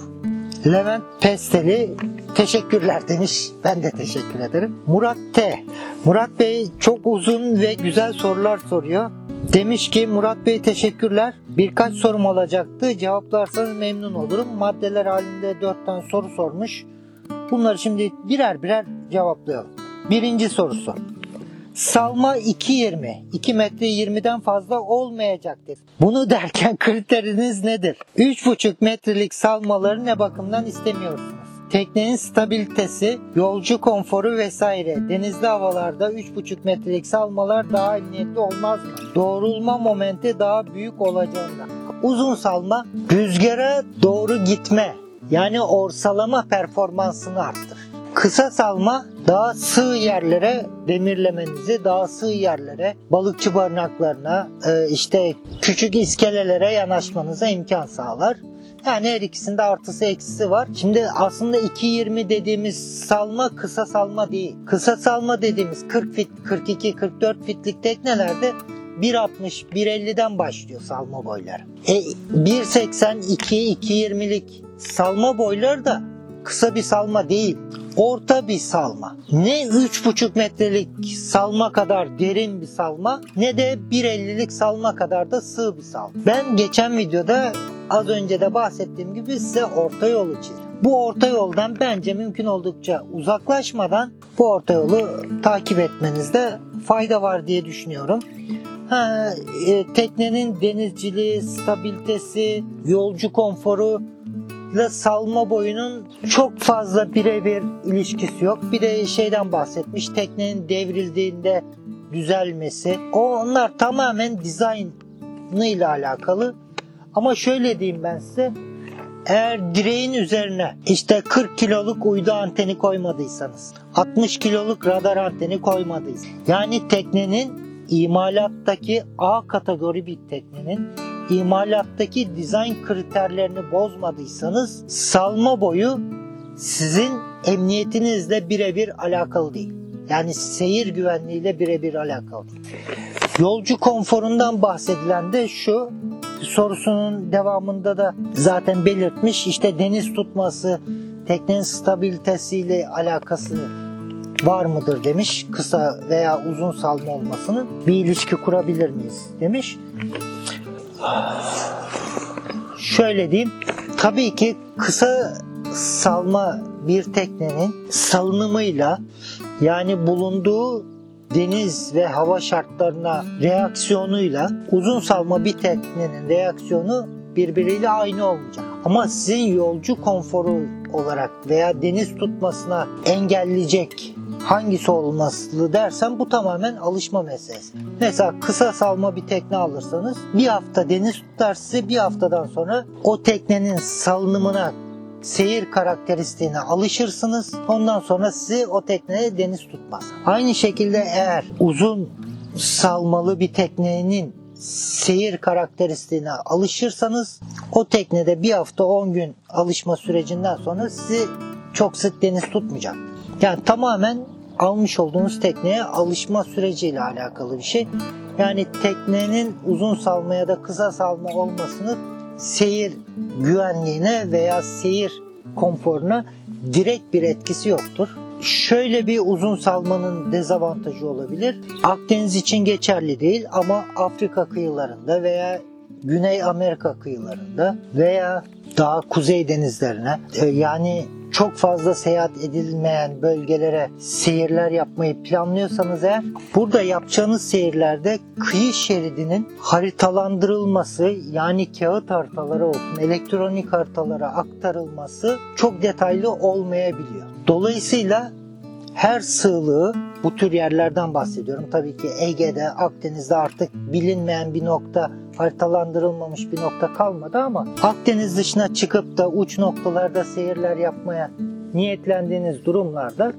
Levent Pesteli teşekkürler demiş. Ben de teşekkür ederim. Murat T. Murat Bey çok uzun ve güzel sorular soruyor. Demiş ki Murat Bey teşekkürler. Birkaç sorum olacaktı. Cevaplarsanız memnun olurum. Maddeler halinde 4 tane soru sormuş. Bunları şimdi birer birer cevaplayalım. Birinci sorusu. Salma 2.20. 2 metre 20'den fazla olmayacaktır. Bunu derken kriteriniz nedir? 3.5 metrelik salmaları ne bakımdan istemiyorsunuz? Teknenin stabilitesi, yolcu konforu vesaire. Denizli havalarda 3.5 metrelik salmalar daha emniyetli olmaz mı? Doğrulma momenti daha büyük olacağından. Uzun salma rüzgara doğru gitme yani orsalama performansını arttırır. Kısa salma daha sığ yerlere demirlemenizi, daha sığ yerlere, balıkçı barınaklarına, e, işte küçük iskelelere yanaşmanıza imkan sağlar. Yani her ikisinde artısı eksisi var. Şimdi aslında 2.20 dediğimiz salma kısa salma değil. Kısa salma dediğimiz 40 fit, 42, 44 fitlik teknelerde 1.60, 1.50'den başlıyor salma boyları. E, 1.80, 2, 2.20'lik salma boyları da kısa bir salma değil. Orta bir salma. Ne 3,5 metrelik salma kadar derin bir salma ne de 1.50'lik salma kadar da sığ bir salma. Ben geçen videoda az önce de bahsettiğim gibi size orta yolu çizdim. Bu orta yoldan bence mümkün oldukça uzaklaşmadan bu orta yolu takip etmenizde fayda var diye düşünüyorum. Ha, e, teknenin denizciliği, stabilitesi, yolcu konforu ile salma boyunun çok fazla birebir ilişkisi yok. Bir de şeyden bahsetmiş teknenin devrildiğinde düzelmesi. O onlar tamamen dizaynı ile alakalı. Ama şöyle diyeyim ben size. Eğer direğin üzerine işte 40 kiloluk uydu anteni koymadıysanız, 60 kiloluk radar anteni koymadıysanız, yani teknenin imalattaki A kategori bir teknenin imalattaki dizayn kriterlerini bozmadıysanız salma boyu sizin emniyetinizle birebir alakalı değil. Yani seyir güvenliğiyle birebir alakalı değil. Yolcu konforundan bahsedilen de şu sorusunun devamında da zaten belirtmiş işte deniz tutması teknenin stabilitesiyle alakası var mıdır demiş. Kısa veya uzun salma olmasının bir ilişki kurabilir miyiz demiş. Şöyle diyeyim. Tabii ki kısa salma bir teknenin salınımıyla yani bulunduğu deniz ve hava şartlarına reaksiyonuyla uzun salma bir teknenin reaksiyonu birbiriyle aynı olmayacak. Ama sizin yolcu konforu olarak veya deniz tutmasına engelleyecek hangisi olması dersen bu tamamen alışma meselesi. Mesela kısa salma bir tekne alırsanız bir hafta deniz tutar size bir haftadan sonra o teknenin salınımına seyir karakteristiğine alışırsınız. Ondan sonra sizi o tekneye deniz tutmaz. Aynı şekilde eğer uzun salmalı bir teknenin seyir karakteristiğine alışırsanız o teknede bir hafta 10 gün alışma sürecinden sonra sizi çok sık deniz tutmayacak. Yani tamamen almış olduğunuz tekneye alışma süreciyle alakalı bir şey. Yani teknenin uzun salma ya da kısa salma olmasını seyir güvenliğine veya seyir konforuna direkt bir etkisi yoktur. Şöyle bir uzun salmanın dezavantajı olabilir. Akdeniz için geçerli değil ama Afrika kıyılarında veya Güney Amerika kıyılarında veya daha kuzey denizlerine yani çok fazla seyahat edilmeyen bölgelere seyirler yapmayı planlıyorsanız eğer burada yapacağınız seyirlerde kıyı şeridinin haritalandırılması yani kağıt haritalara olsun elektronik haritalara aktarılması çok detaylı olmayabiliyor. Dolayısıyla her sığlığı bu tür yerlerden bahsediyorum. Tabii ki Ege'de, Akdeniz'de artık bilinmeyen bir nokta, haritalandırılmamış bir nokta kalmadı ama Akdeniz dışına çıkıp da uç noktalarda seyirler yapmaya niyetlendiğiniz durumlarda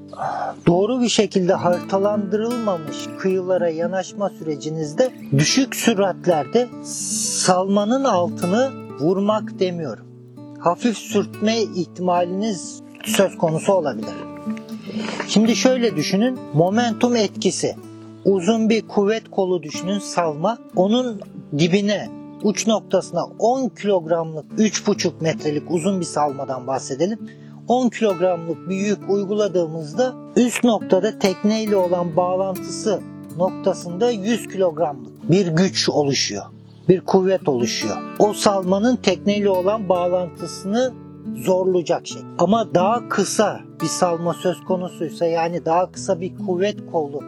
doğru bir şekilde haritalandırılmamış kıyılara yanaşma sürecinizde düşük süratlerde salmanın altını vurmak demiyorum. Hafif sürtme ihtimaliniz söz konusu olabilir. Şimdi şöyle düşünün. Momentum etkisi. Uzun bir kuvvet kolu düşünün salma. Onun dibine uç noktasına 10 kilogramlık 3,5 metrelik uzun bir salmadan bahsedelim. 10 kilogramlık bir yük uyguladığımızda üst noktada tekneyle olan bağlantısı noktasında 100 kilogramlık bir güç oluşuyor. Bir kuvvet oluşuyor. O salmanın tekneyle olan bağlantısını zorlayacak şey. Ama daha kısa bir salma söz konusuysa yani daha kısa bir kuvvet kolu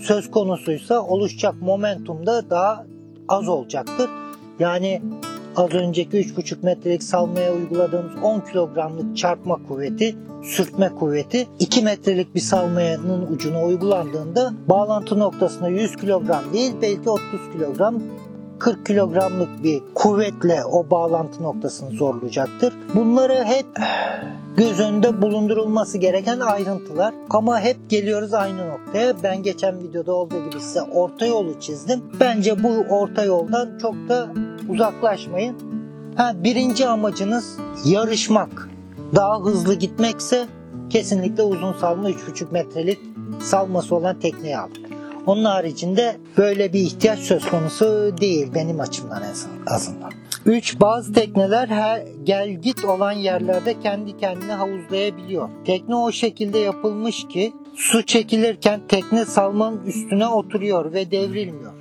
söz konusuysa oluşacak momentum da daha az olacaktır. Yani az önceki 3,5 metrelik salmaya uyguladığımız 10 kilogramlık çarpma kuvveti, sürtme kuvveti 2 metrelik bir salmayanın ucuna uygulandığında bağlantı noktasına 100 kilogram değil belki 30 kilogram 40 kilogramlık bir kuvvetle o bağlantı noktasını zorlayacaktır. Bunları hep göz önünde bulundurulması gereken ayrıntılar. Ama hep geliyoruz aynı noktaya. Ben geçen videoda olduğu gibi size orta yolu çizdim. Bence bu orta yoldan çok da uzaklaşmayın. Ha, birinci amacınız yarışmak. Daha hızlı gitmekse kesinlikle uzun salma 3,5 metrelik salması olan tekneyi alın. Onun haricinde böyle bir ihtiyaç söz konusu değil benim açımdan en azından. 3. Bazı tekneler her gel git olan yerlerde kendi kendine havuzlayabiliyor. Tekne o şekilde yapılmış ki su çekilirken tekne salmanın üstüne oturuyor ve devrilmiyor.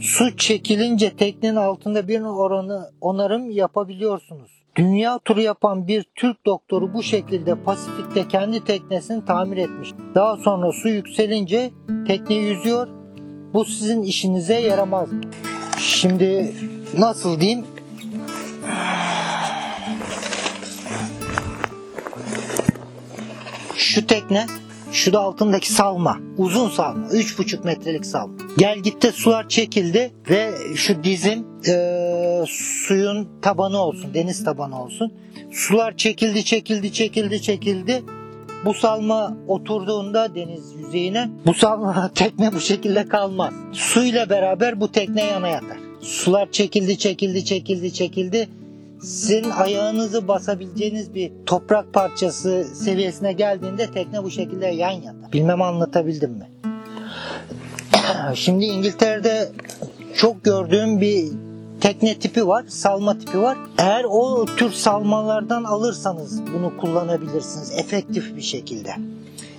Su çekilince teknenin altında bir oranı onarım yapabiliyorsunuz. Dünya turu yapan bir Türk doktoru bu şekilde Pasifik'te kendi teknesini tamir etmiş. Daha sonra su yükselince tekne yüzüyor. Bu sizin işinize yaramaz. Şimdi nasıl diyeyim? Şu tekne şu da altındaki salma. Uzun salma. 3,5 metrelik salma. Gel gitti sular çekildi ve şu dizim e, suyun tabanı olsun. Deniz tabanı olsun. Sular çekildi çekildi çekildi çekildi. Bu salma oturduğunda deniz yüzeyine bu salma tekne bu şekilde kalmaz. Suyla beraber bu tekne yana yatar. Sular çekildi çekildi çekildi çekildi sizin ayağınızı basabileceğiniz bir toprak parçası seviyesine geldiğinde tekne bu şekilde yan yatar. Bilmem anlatabildim mi? Şimdi İngiltere'de çok gördüğüm bir tekne tipi var, salma tipi var. Eğer o tür salmalardan alırsanız bunu kullanabilirsiniz efektif bir şekilde.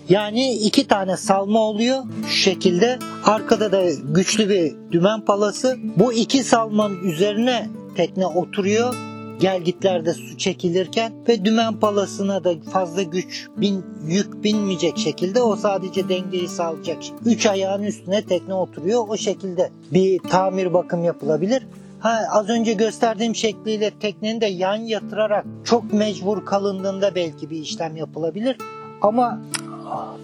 Yani iki tane salma oluyor şu şekilde. Arkada da güçlü bir dümen palası. Bu iki salmanın üzerine tekne oturuyor gelgitlerde su çekilirken ve dümen palasına da fazla güç bin, yük binmeyecek şekilde o sadece dengeyi sağlayacak. Üç ayağın üstüne tekne oturuyor. O şekilde bir tamir bakım yapılabilir. Ha, az önce gösterdiğim şekliyle teknenin de yan yatırarak çok mecbur kalındığında belki bir işlem yapılabilir. Ama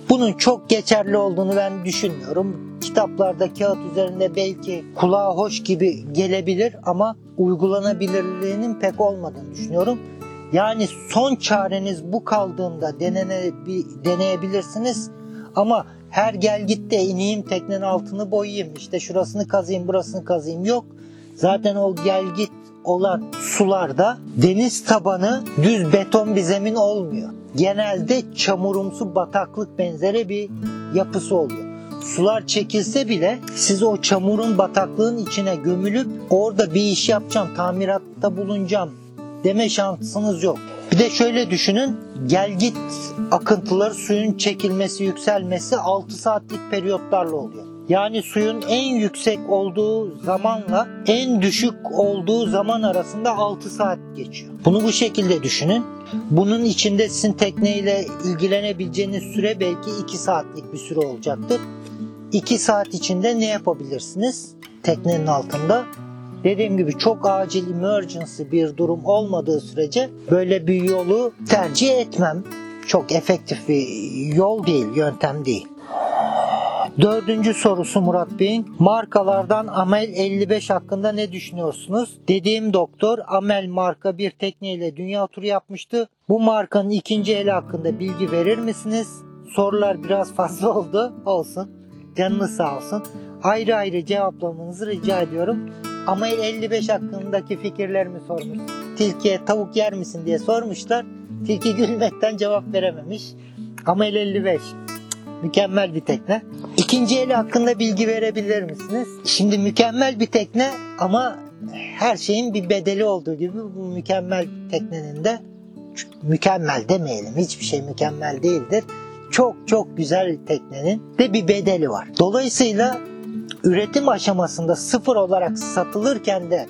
bunun çok geçerli olduğunu ben düşünmüyorum. Kitaplarda kağıt üzerinde belki kulağa hoş gibi gelebilir ama uygulanabilirliğinin pek olmadığını düşünüyorum. Yani son çareniz bu kaldığında denene, deneyebilirsiniz ama her gel git de ineyim teknenin altını boyayayım işte şurasını kazayım burasını kazayım yok. Zaten o gel git olan sularda deniz tabanı düz beton bir zemin olmuyor. Genelde çamurumsu bataklık benzeri bir yapısı oluyor. Sular çekilse bile siz o çamurun bataklığın içine gömülüp orada bir iş yapacağım, tamiratta bulunacağım deme şansınız yok. Bir de şöyle düşünün gel git akıntıları suyun çekilmesi yükselmesi 6 saatlik periyotlarla oluyor. Yani suyun en yüksek olduğu zamanla en düşük olduğu zaman arasında 6 saat geçiyor. Bunu bu şekilde düşünün. Bunun içinde sizin tekneyle ilgilenebileceğiniz süre belki 2 saatlik bir süre olacaktır. 2 saat içinde ne yapabilirsiniz teknenin altında? Dediğim gibi çok acil emergency bir durum olmadığı sürece böyle bir yolu tercih etmem. Çok efektif bir yol değil, yöntem değil. Dördüncü sorusu Murat Bey'in. Markalardan Amel 55 hakkında ne düşünüyorsunuz? Dediğim doktor Amel marka bir tekneyle dünya turu yapmıştı. Bu markanın ikinci eli hakkında bilgi verir misiniz? Sorular biraz fazla oldu. Olsun. Canınız sağ olsun. Ayrı ayrı cevaplamanızı rica ediyorum. Amel 55 hakkındaki fikirlerimi sormuş. Tilkiye tavuk yer misin diye sormuşlar. Tilki gülmekten cevap verememiş. Amel 55 mükemmel bir tekne. İkinci eli hakkında bilgi verebilir misiniz? Şimdi mükemmel bir tekne ama her şeyin bir bedeli olduğu gibi bu mükemmel teknenin de mükemmel demeyelim. Hiçbir şey mükemmel değildir. Çok çok güzel teknenin de bir bedeli var. Dolayısıyla üretim aşamasında sıfır olarak satılırken de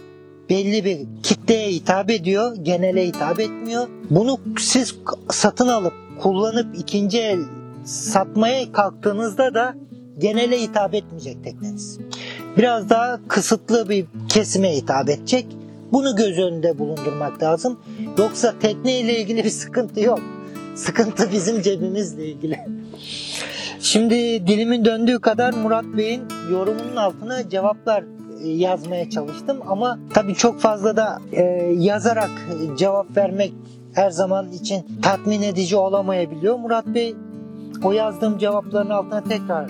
belli bir kitleye hitap ediyor, genele hitap etmiyor. Bunu siz satın alıp kullanıp ikinci el satmaya kalktığınızda da genele hitap etmeyecek tekneniz. Biraz daha kısıtlı bir kesime hitap edecek. Bunu göz önünde bulundurmak lazım. Yoksa tekne ile ilgili bir sıkıntı yok. Sıkıntı bizim cebimizle ilgili. Şimdi dilimin döndüğü kadar Murat Bey'in yorumunun altına cevaplar e, yazmaya çalıştım ama tabii çok fazla da e, yazarak cevap vermek her zaman için tatmin edici olamayabiliyor. Murat Bey o yazdığım cevapların altına tekrar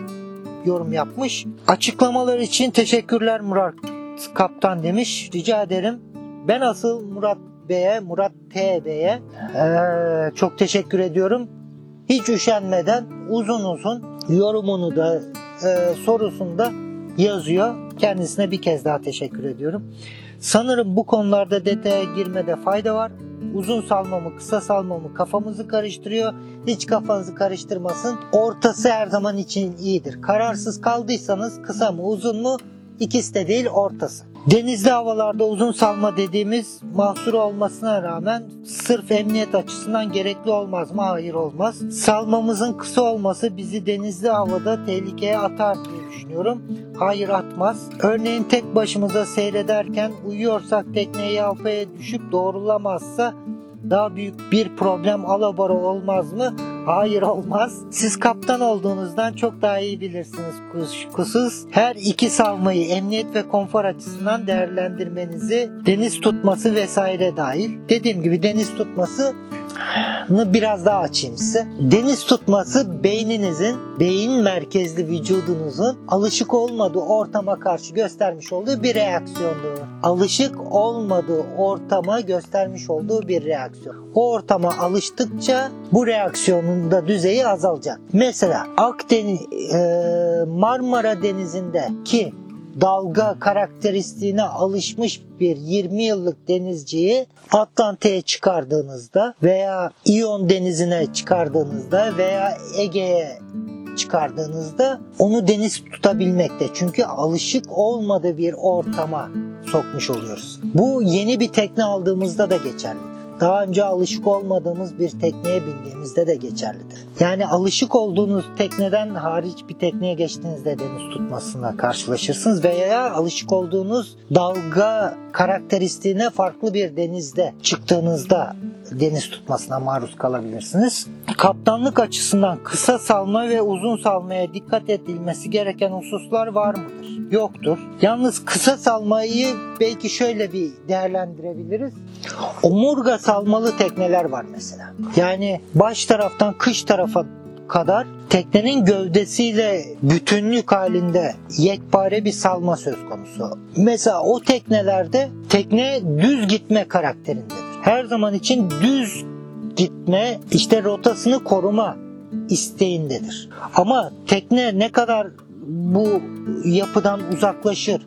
yorum yapmış. Açıklamalar için teşekkürler Murat Kaptan demiş. Rica ederim. Ben asıl Murat Bey'e, Murat T Bey'e ee, çok teşekkür ediyorum. Hiç üşenmeden uzun uzun yorumunu da e, sorusunu da yazıyor. Kendisine bir kez daha teşekkür ediyorum. Sanırım bu konularda detaya girmede fayda var. Uzun salma mı kısa salma mı kafamızı karıştırıyor. Hiç kafanızı karıştırmasın. Ortası her zaman için iyidir. Kararsız kaldıysanız kısa mı uzun mu ikisi de değil ortası. Denizli havalarda uzun salma dediğimiz mahsur olmasına rağmen sırf emniyet açısından gerekli olmaz mı? Hayır olmaz. Salmamızın kısa olması bizi denizli havada tehlikeye atar diye düşünüyorum. Hayır atmaz. Örneğin tek başımıza seyrederken uyuyorsak tekneye yalpaya düşüp doğrulamazsa daha büyük bir problem alabora olmaz mı? Hayır olmaz. Siz kaptan olduğunuzdan çok daha iyi bilirsiniz kuşkusuz. Her iki salmayı emniyet ve konfor açısından değerlendirmenizi deniz tutması vesaire dahil. Dediğim gibi deniz tutması biraz daha açayım size. Deniz tutması beyninizin, beyin merkezli vücudunuzun alışık olmadığı ortama karşı göstermiş olduğu bir reaksiyondur. Alışık olmadığı ortama göstermiş olduğu bir reaksiyon. O ortama alıştıkça bu reaksiyonun da düzeyi azalacak. Mesela Akdeniz, Marmara Denizi'nde ki dalga karakteristiğine alışmış bir 20 yıllık denizciyi Atlantik'e çıkardığınızda veya İyon denizine çıkardığınızda veya Ege'ye çıkardığınızda onu deniz tutabilmekte. Çünkü alışık olmadığı bir ortama sokmuş oluyoruz. Bu yeni bir tekne aldığımızda da geçerli daha önce alışık olmadığımız bir tekneye bindiğimizde de geçerlidir. Yani alışık olduğunuz tekneden hariç bir tekneye geçtiğinizde deniz tutmasına karşılaşırsınız veya alışık olduğunuz dalga karakteristiğine farklı bir denizde çıktığınızda deniz tutmasına maruz kalabilirsiniz. Kaptanlık açısından kısa salma ve uzun salmaya dikkat edilmesi gereken hususlar var mıdır? Yoktur. Yalnız kısa salmayı belki şöyle bir değerlendirebiliriz. Omurga salmalı tekneler var mesela. Yani baş taraftan kış tarafa kadar teknenin gövdesiyle bütünlük halinde yekpare bir salma söz konusu. Mesela o teknelerde tekne düz gitme karakterindedir. Her zaman için düz gitme, işte rotasını koruma isteğindedir. Ama tekne ne kadar bu yapıdan uzaklaşır,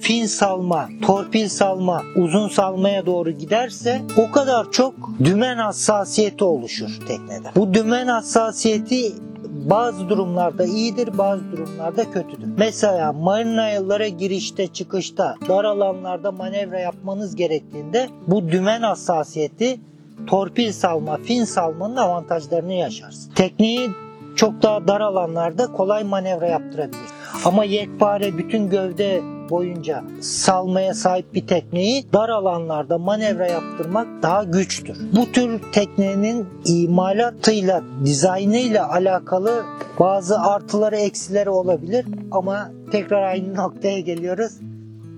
fin salma, torpil salma, uzun salmaya doğru giderse o kadar çok dümen hassasiyeti oluşur teknede. Bu dümen hassasiyeti bazı durumlarda iyidir, bazı durumlarda kötüdür. Mesela marinalara girişte çıkışta dar alanlarda manevra yapmanız gerektiğinde bu dümen hassasiyeti torpil salma, fin salmanın avantajlarını yaşarsın. Tekniği çok daha dar alanlarda kolay manevra yaptırabilir. Ama yekpare bütün gövde boyunca salmaya sahip bir tekneyi dar alanlarda manevra yaptırmak daha güçtür. Bu tür teknenin imalatıyla, dizaynıyla alakalı bazı artıları eksileri olabilir ama tekrar aynı noktaya geliyoruz.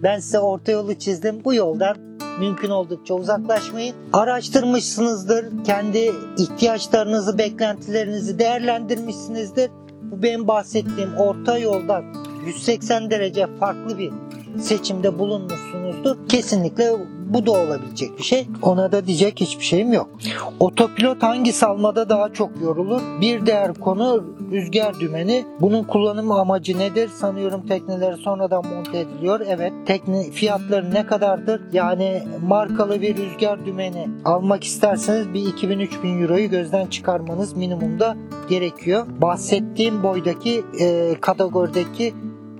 Ben size orta yolu çizdim. Bu yoldan mümkün oldukça uzaklaşmayın. Araştırmışsınızdır. Kendi ihtiyaçlarınızı, beklentilerinizi değerlendirmişsinizdir. Bu benim bahsettiğim orta yoldan 180 derece farklı bir seçimde bulunmuşsunuzdur. Kesinlikle bu da olabilecek bir şey. Ona da diyecek hiçbir şeyim yok. Otopilot hangi salmada daha çok yorulur? Bir diğer konu rüzgar dümeni. Bunun kullanım amacı nedir? Sanıyorum tekneleri sonradan monte ediliyor. Evet. Tekne fiyatları ne kadardır? Yani markalı bir rüzgar dümeni almak isterseniz bir 2000-3000 euroyu gözden çıkarmanız minimumda gerekiyor. Bahsettiğim boydaki e, kategorideki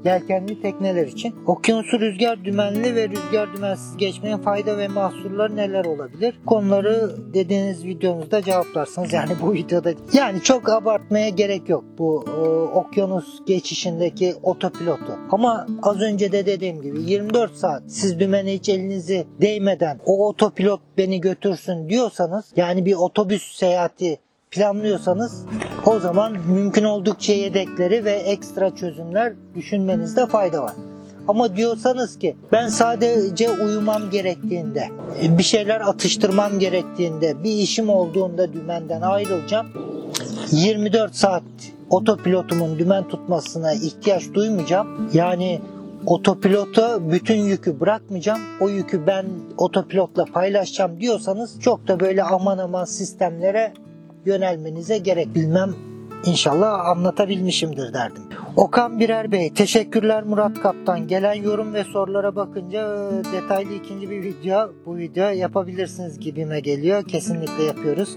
yelkenli tekneler için. Okyanusu rüzgar dümenli ve rüzgar dümensiz geçmenin fayda ve mahsurları neler olabilir? Konuları dediğiniz videomuzda cevaplarsınız. Yani bu videoda yani çok abartmaya gerek yok bu e, okyanus geçişindeki otopilotu. Ama az önce de dediğim gibi 24 saat siz dümene hiç elinizi değmeden o otopilot beni götürsün diyorsanız yani bir otobüs seyahati planlıyorsanız o zaman mümkün oldukça yedekleri ve ekstra çözümler düşünmenizde fayda var. Ama diyorsanız ki ben sadece uyumam gerektiğinde, bir şeyler atıştırmam gerektiğinde, bir işim olduğunda dümenden ayrılacağım. 24 saat otopilotumun dümen tutmasına ihtiyaç duymayacağım. Yani otopilota bütün yükü bırakmayacağım. O yükü ben otopilotla paylaşacağım diyorsanız çok da böyle aman aman sistemlere yönelmenize gerek bilmem İnşallah anlatabilmişimdir derdim. Okan Birer Bey, teşekkürler Murat Kaptan. Gelen yorum ve sorulara bakınca e, detaylı ikinci bir video, bu video yapabilirsiniz gibime geliyor. Kesinlikle yapıyoruz.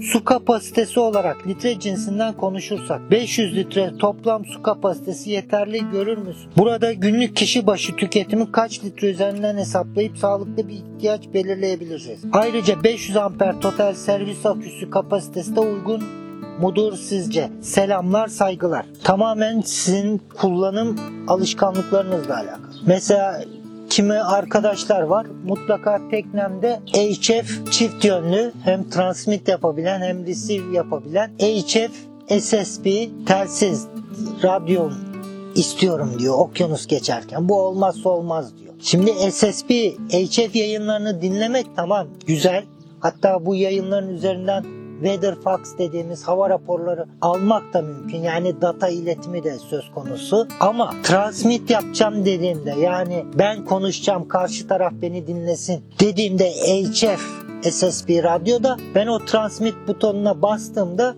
Su kapasitesi olarak litre cinsinden konuşursak 500 litre toplam su kapasitesi yeterli görür müsün? Burada günlük kişi başı tüketimi kaç litre üzerinden hesaplayıp sağlıklı bir ihtiyaç belirleyebiliriz. Ayrıca 500 amper total servis aküsü kapasitesi de uygun mudur sizce? Selamlar, saygılar. Tamamen sizin kullanım alışkanlıklarınızla alakalı. Mesela kimi arkadaşlar var mutlaka teknemde HF çift yönlü hem transmit yapabilen hem receive yapabilen HF SSB telsiz radyo istiyorum diyor okyanus geçerken. Bu olmazsa olmaz diyor. Şimdi SSB HF yayınlarını dinlemek tamam güzel. Hatta bu yayınların üzerinden Weather Fox dediğimiz hava raporları almak da mümkün. Yani data iletimi de söz konusu. Ama transmit yapacağım dediğimde yani ben konuşacağım karşı taraf beni dinlesin dediğimde HF SSB radyoda ben o transmit butonuna bastığımda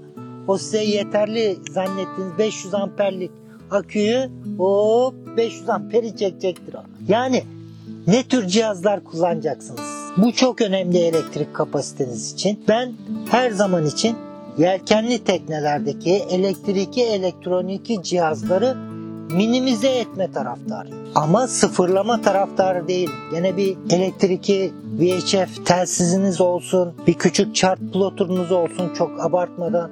o size yeterli zannettiğiniz 500 amperlik aküyü hop 500 amperi çekecektir o. Yani ne tür cihazlar kullanacaksınız? Bu çok önemli elektrik kapasiteniz için. Ben her zaman için yelkenli teknelerdeki elektriki elektroniki cihazları minimize etme taraftarıyım. Ama sıfırlama taraftarı değil. Gene bir elektriki VHF telsiziniz olsun, bir küçük chart ploturunuz olsun çok abartmadan,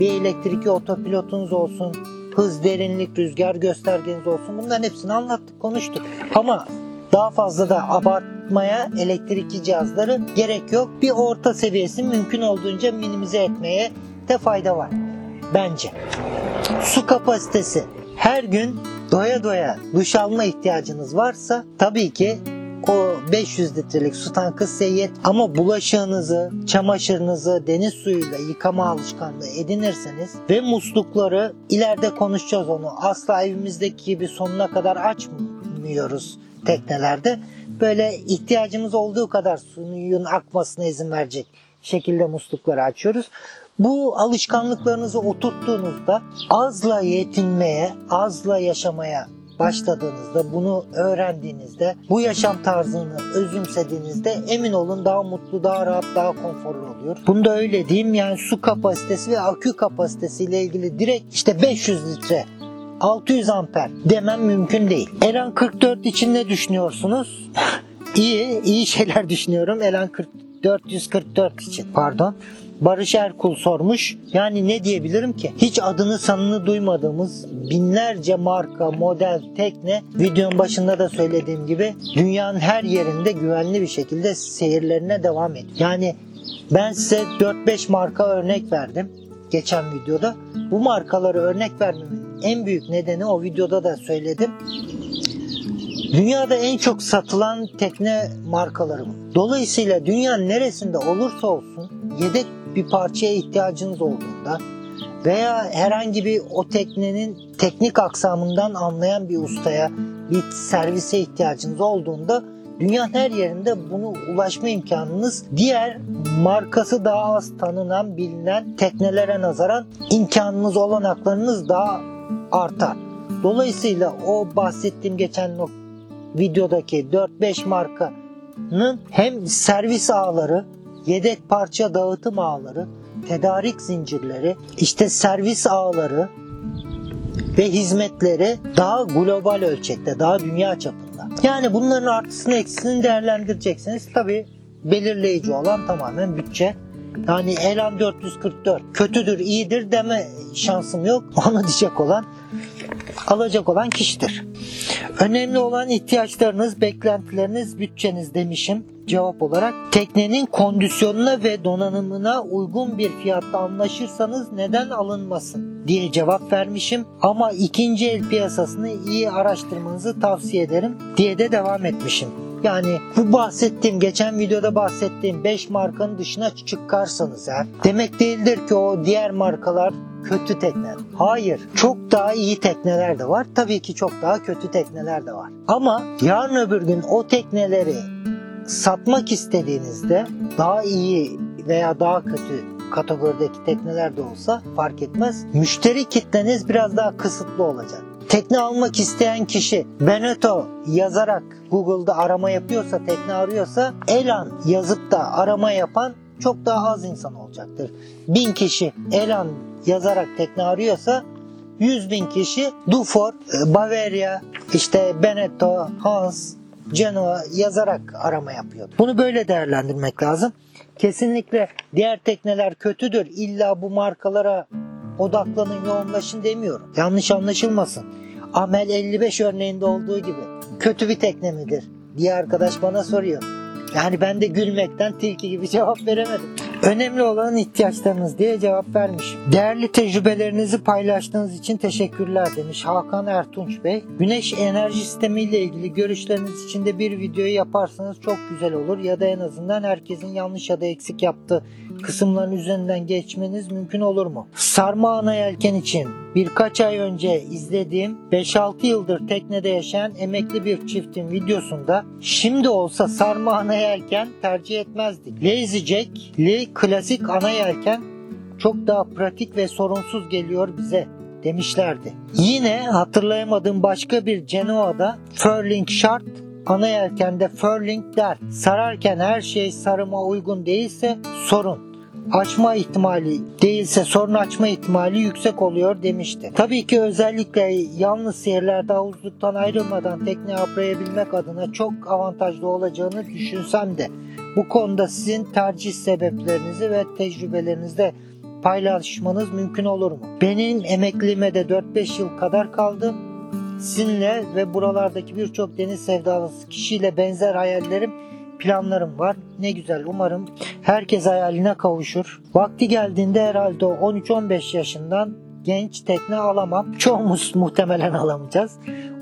bir elektriki otopilotunuz olsun, hız, derinlik, rüzgar göstergeniz olsun. Bunların hepsini anlattık, konuştuk. Ama daha fazla da abartmaya elektrikli cihazları gerek yok. Bir orta seviyesi mümkün olduğunca minimize etmeye de fayda var. Bence. Su kapasitesi. Her gün doya doya duş alma ihtiyacınız varsa tabii ki o 500 litrelik su tankı size yet ama bulaşığınızı, çamaşırınızı deniz suyuyla yıkama alışkanlığı edinirseniz ve muslukları ileride konuşacağız onu. Asla evimizdeki gibi sonuna kadar açmıyoruz teknelerde. Böyle ihtiyacımız olduğu kadar suyun akmasına izin verecek şekilde muslukları açıyoruz. Bu alışkanlıklarınızı oturttuğunuzda azla yetinmeye, azla yaşamaya başladığınızda, bunu öğrendiğinizde, bu yaşam tarzını özümsediğinizde emin olun daha mutlu, daha rahat, daha konforlu oluyor. Bunu da öyle diyeyim yani su kapasitesi ve akü kapasitesi ile ilgili direkt işte 500 litre 600 amper demem mümkün değil. Elan 44 için ne düşünüyorsunuz? iyi, iyi şeyler düşünüyorum. Elan 40 444 için pardon. Barış Erkul sormuş. Yani ne diyebilirim ki? Hiç adını sanını duymadığımız binlerce marka, model, tekne videonun başında da söylediğim gibi dünyanın her yerinde güvenli bir şekilde seyirlerine devam ediyor. Yani ben size 4-5 marka örnek verdim geçen videoda. Bu markaları örnek vermemin en büyük nedeni o videoda da söyledim. Dünyada en çok satılan tekne markaları. Dolayısıyla dünyanın neresinde olursa olsun yedek bir parçaya ihtiyacınız olduğunda veya herhangi bir o teknenin teknik aksamından anlayan bir ustaya bir servise ihtiyacınız olduğunda dünyanın her yerinde bunu ulaşma imkanınız diğer markası daha az tanınan bilinen teknelere nazaran imkanınız olanaklarınız daha artar. Dolayısıyla o bahsettiğim geçen videodaki 4-5 markanın hem servis ağları, yedek parça dağıtım ağları, tedarik zincirleri, işte servis ağları ve hizmetleri daha global ölçekte, daha dünya çapında. Yani bunların artısını eksisini değerlendireceksiniz. Tabi belirleyici olan tamamen bütçe. Yani Elan 444 kötüdür, iyidir deme şansım yok. Onu diyecek olan alacak olan kişidir. Önemli olan ihtiyaçlarınız, beklentileriniz, bütçeniz demişim cevap olarak. Teknenin kondisyonuna ve donanımına uygun bir fiyatta anlaşırsanız neden alınmasın diye cevap vermişim. Ama ikinci el piyasasını iyi araştırmanızı tavsiye ederim diye de devam etmişim. Yani bu bahsettiğim, geçen videoda bahsettiğim 5 markanın dışına çıkarsanız eğer demek değildir ki o diğer markalar kötü tekne. Hayır. Çok daha iyi tekneler de var. Tabii ki çok daha kötü tekneler de var. Ama yarın öbür gün o tekneleri satmak istediğinizde daha iyi veya daha kötü kategorideki tekneler de olsa fark etmez. Müşteri kitleniz biraz daha kısıtlı olacak. Tekne almak isteyen kişi Beneto yazarak Google'da arama yapıyorsa, tekne arıyorsa Elan yazıp da arama yapan çok daha az insan olacaktır. Bin kişi Elan yazarak tekne arıyorsa 100 bin kişi Dufour, Bavaria, işte Beneteau, Hans, Genoa yazarak arama yapıyor. Bunu böyle değerlendirmek lazım. Kesinlikle diğer tekneler kötüdür. İlla bu markalara odaklanın, yoğunlaşın demiyorum. Yanlış anlaşılmasın. Amel 55 örneğinde olduğu gibi kötü bir tekne midir diye arkadaş bana soruyor. Yani ben de gülmekten tilki gibi cevap veremedim. Önemli olan ihtiyaçlarınız diye cevap vermişim. Değerli tecrübelerinizi paylaştığınız için teşekkürler demiş Hakan Ertunç Bey. Güneş enerji sistemi ile ilgili görüşleriniz için de bir videoyu yaparsanız çok güzel olur ya da en azından herkesin yanlış ya da eksik yaptığı kısımların üzerinden geçmeniz mümkün olur mu? Sarma ana yelken için birkaç ay önce izlediğim 5-6 yıldır teknede yaşayan emekli bir çiftin videosunda şimdi olsa sarma ana yelken tercih etmezdik. Lazy Jack'li klasik ana yelken çok daha pratik ve sorunsuz geliyor bize demişlerdi. Yine hatırlayamadığım başka bir Genoa'da furling şart ana yelkende furling der. Sararken her şey sarıma uygun değilse sorun açma ihtimali değilse sorun açma ihtimali yüksek oluyor demişti. Tabii ki özellikle yalnız seyirlerde havuzluktan ayrılmadan tekne aprayabilmek adına çok avantajlı olacağını düşünsem de bu konuda sizin tercih sebeplerinizi ve tecrübelerinizde paylaşmanız mümkün olur mu? Benim emekliliğime de 4-5 yıl kadar kaldı. Sizinle ve buralardaki birçok deniz sevdalısı kişiyle benzer hayallerim planlarım var. Ne güzel umarım herkes hayaline kavuşur. Vakti geldiğinde herhalde 13-15 yaşından genç tekne alamam. Çoğumuz muhtemelen alamayacağız.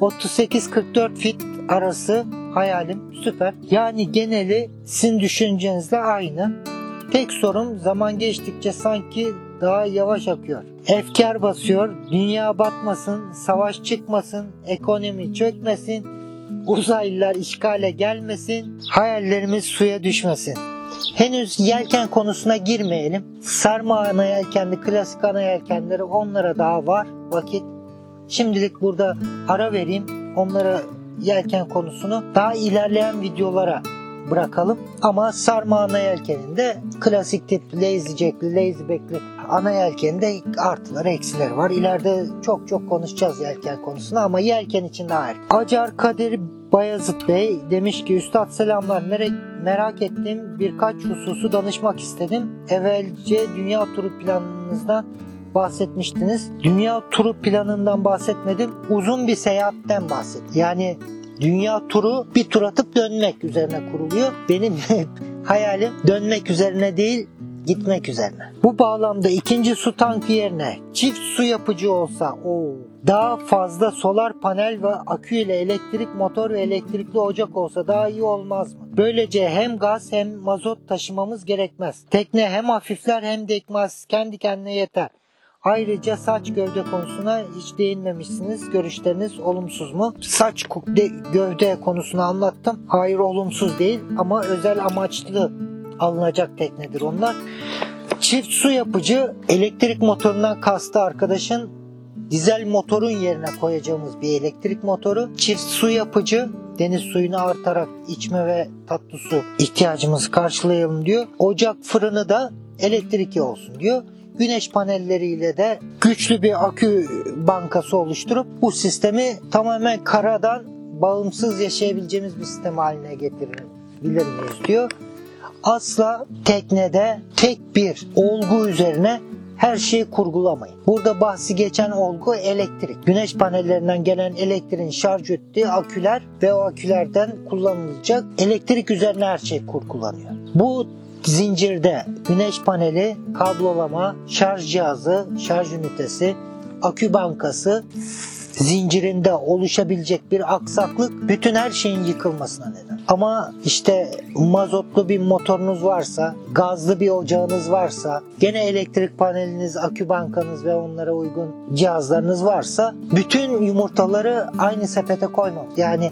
38-44 fit arası hayalim süper. Yani geneli sizin düşüncenizle aynı. Tek sorum zaman geçtikçe sanki daha yavaş akıyor. Efkar basıyor, dünya batmasın, savaş çıkmasın, ekonomi çökmesin, uzaylılar işgale gelmesin, hayallerimiz suya düşmesin. Henüz yelken konusuna girmeyelim. Sarma ana yelkenli, klasik ana yelkenleri onlara daha var vakit. Şimdilik burada ara vereyim. Onları yelken konusunu daha ilerleyen videolara bırakalım. Ama sarma ana yelkeninde klasik tip lazy jackli, lazy backli ana yelkeninde artıları eksileri var. İleride çok çok konuşacağız yelken konusunu ama yelken için daha erken. Acar Kadir Bayazıt Bey demiş ki Üstad selamlar merak ettiğim birkaç hususu danışmak istedim. Evvelce dünya turu planınızdan bahsetmiştiniz. Dünya turu planından bahsetmedim. Uzun bir seyahatten bahsettim. Yani dünya turu bir tur atıp dönmek üzerine kuruluyor. Benim hayalim dönmek üzerine değil gitmek üzerine. Bu bağlamda ikinci su tankı yerine çift su yapıcı olsa o daha fazla solar panel ve akü ile elektrik motor ve elektrikli ocak olsa daha iyi olmaz mı? Böylece hem gaz hem mazot taşımamız gerekmez. Tekne hem hafifler hem de ekmez. Kendi kendine yeter. Ayrıca saç gövde konusuna hiç değinmemişsiniz. Görüşleriniz olumsuz mu? Saç gövde konusunu anlattım. Hayır olumsuz değil ama özel amaçlı alınacak teknedir onlar. Çift su yapıcı elektrik motorundan kastı arkadaşın dizel motorun yerine koyacağımız bir elektrik motoru. Çift su yapıcı deniz suyunu artarak içme ve tatlı su ihtiyacımızı karşılayalım diyor. Ocak fırını da elektrikli olsun diyor. Güneş panelleriyle de güçlü bir akü bankası oluşturup bu sistemi tamamen karadan bağımsız yaşayabileceğimiz bir sistem haline getirebilir miyiz diyor asla teknede tek bir olgu üzerine her şeyi kurgulamayın. Burada bahsi geçen olgu elektrik. Güneş panellerinden gelen elektriğin şarj ettiği aküler ve o akülerden kullanılacak elektrik üzerine her şey kurgulanıyor. Bu zincirde güneş paneli, kablolama, şarj cihazı, şarj ünitesi, akü bankası zincirinde oluşabilecek bir aksaklık bütün her şeyin yıkılmasına neden. Ama işte mazotlu bir motorunuz varsa, gazlı bir ocağınız varsa, gene elektrik paneliniz, akü bankanız ve onlara uygun cihazlarınız varsa bütün yumurtaları aynı sepete koymam. Yani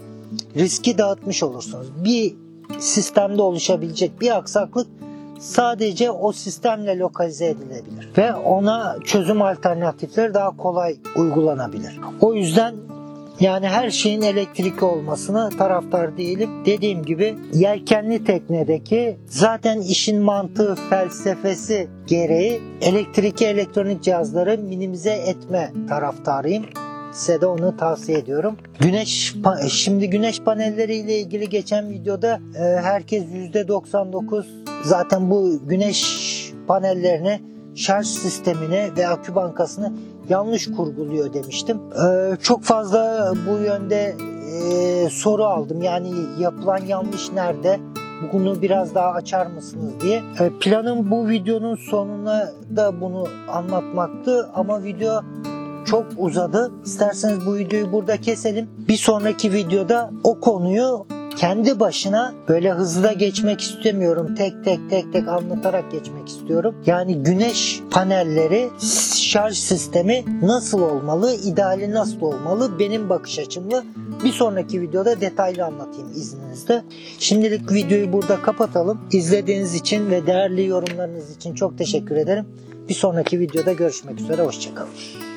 riski dağıtmış olursunuz. Bir sistemde oluşabilecek bir aksaklık sadece o sistemle lokalize edilebilir ve ona çözüm alternatifleri daha kolay uygulanabilir. O yüzden yani her şeyin elektrikli olmasını taraftar değilim. Dediğim gibi yelkenli teknedeki zaten işin mantığı felsefesi gereği elektrikli elektronik cihazları minimize etme taraftarıyım. Size de onu tavsiye ediyorum. Güneş pa- şimdi güneş panelleriyle ilgili geçen videoda e, herkes %99 zaten bu güneş panellerini şarj sistemini ve akü bankasını yanlış kurguluyor demiştim. E, çok fazla bu yönde e, soru aldım. Yani yapılan yanlış nerede? Bunu biraz daha açar mısınız diye. E, planım bu videonun sonuna da bunu anlatmaktı ama video çok uzadı. İsterseniz bu videoyu burada keselim. Bir sonraki videoda o konuyu kendi başına böyle hızlı geçmek istemiyorum. Tek tek tek tek anlatarak geçmek istiyorum. Yani güneş panelleri şarj sistemi nasıl olmalı, ideali nasıl olmalı benim bakış açımla bir sonraki videoda detaylı anlatayım izninizle. Şimdilik videoyu burada kapatalım. İzlediğiniz için ve değerli yorumlarınız için çok teşekkür ederim. Bir sonraki videoda görüşmek üzere. Hoşçakalın.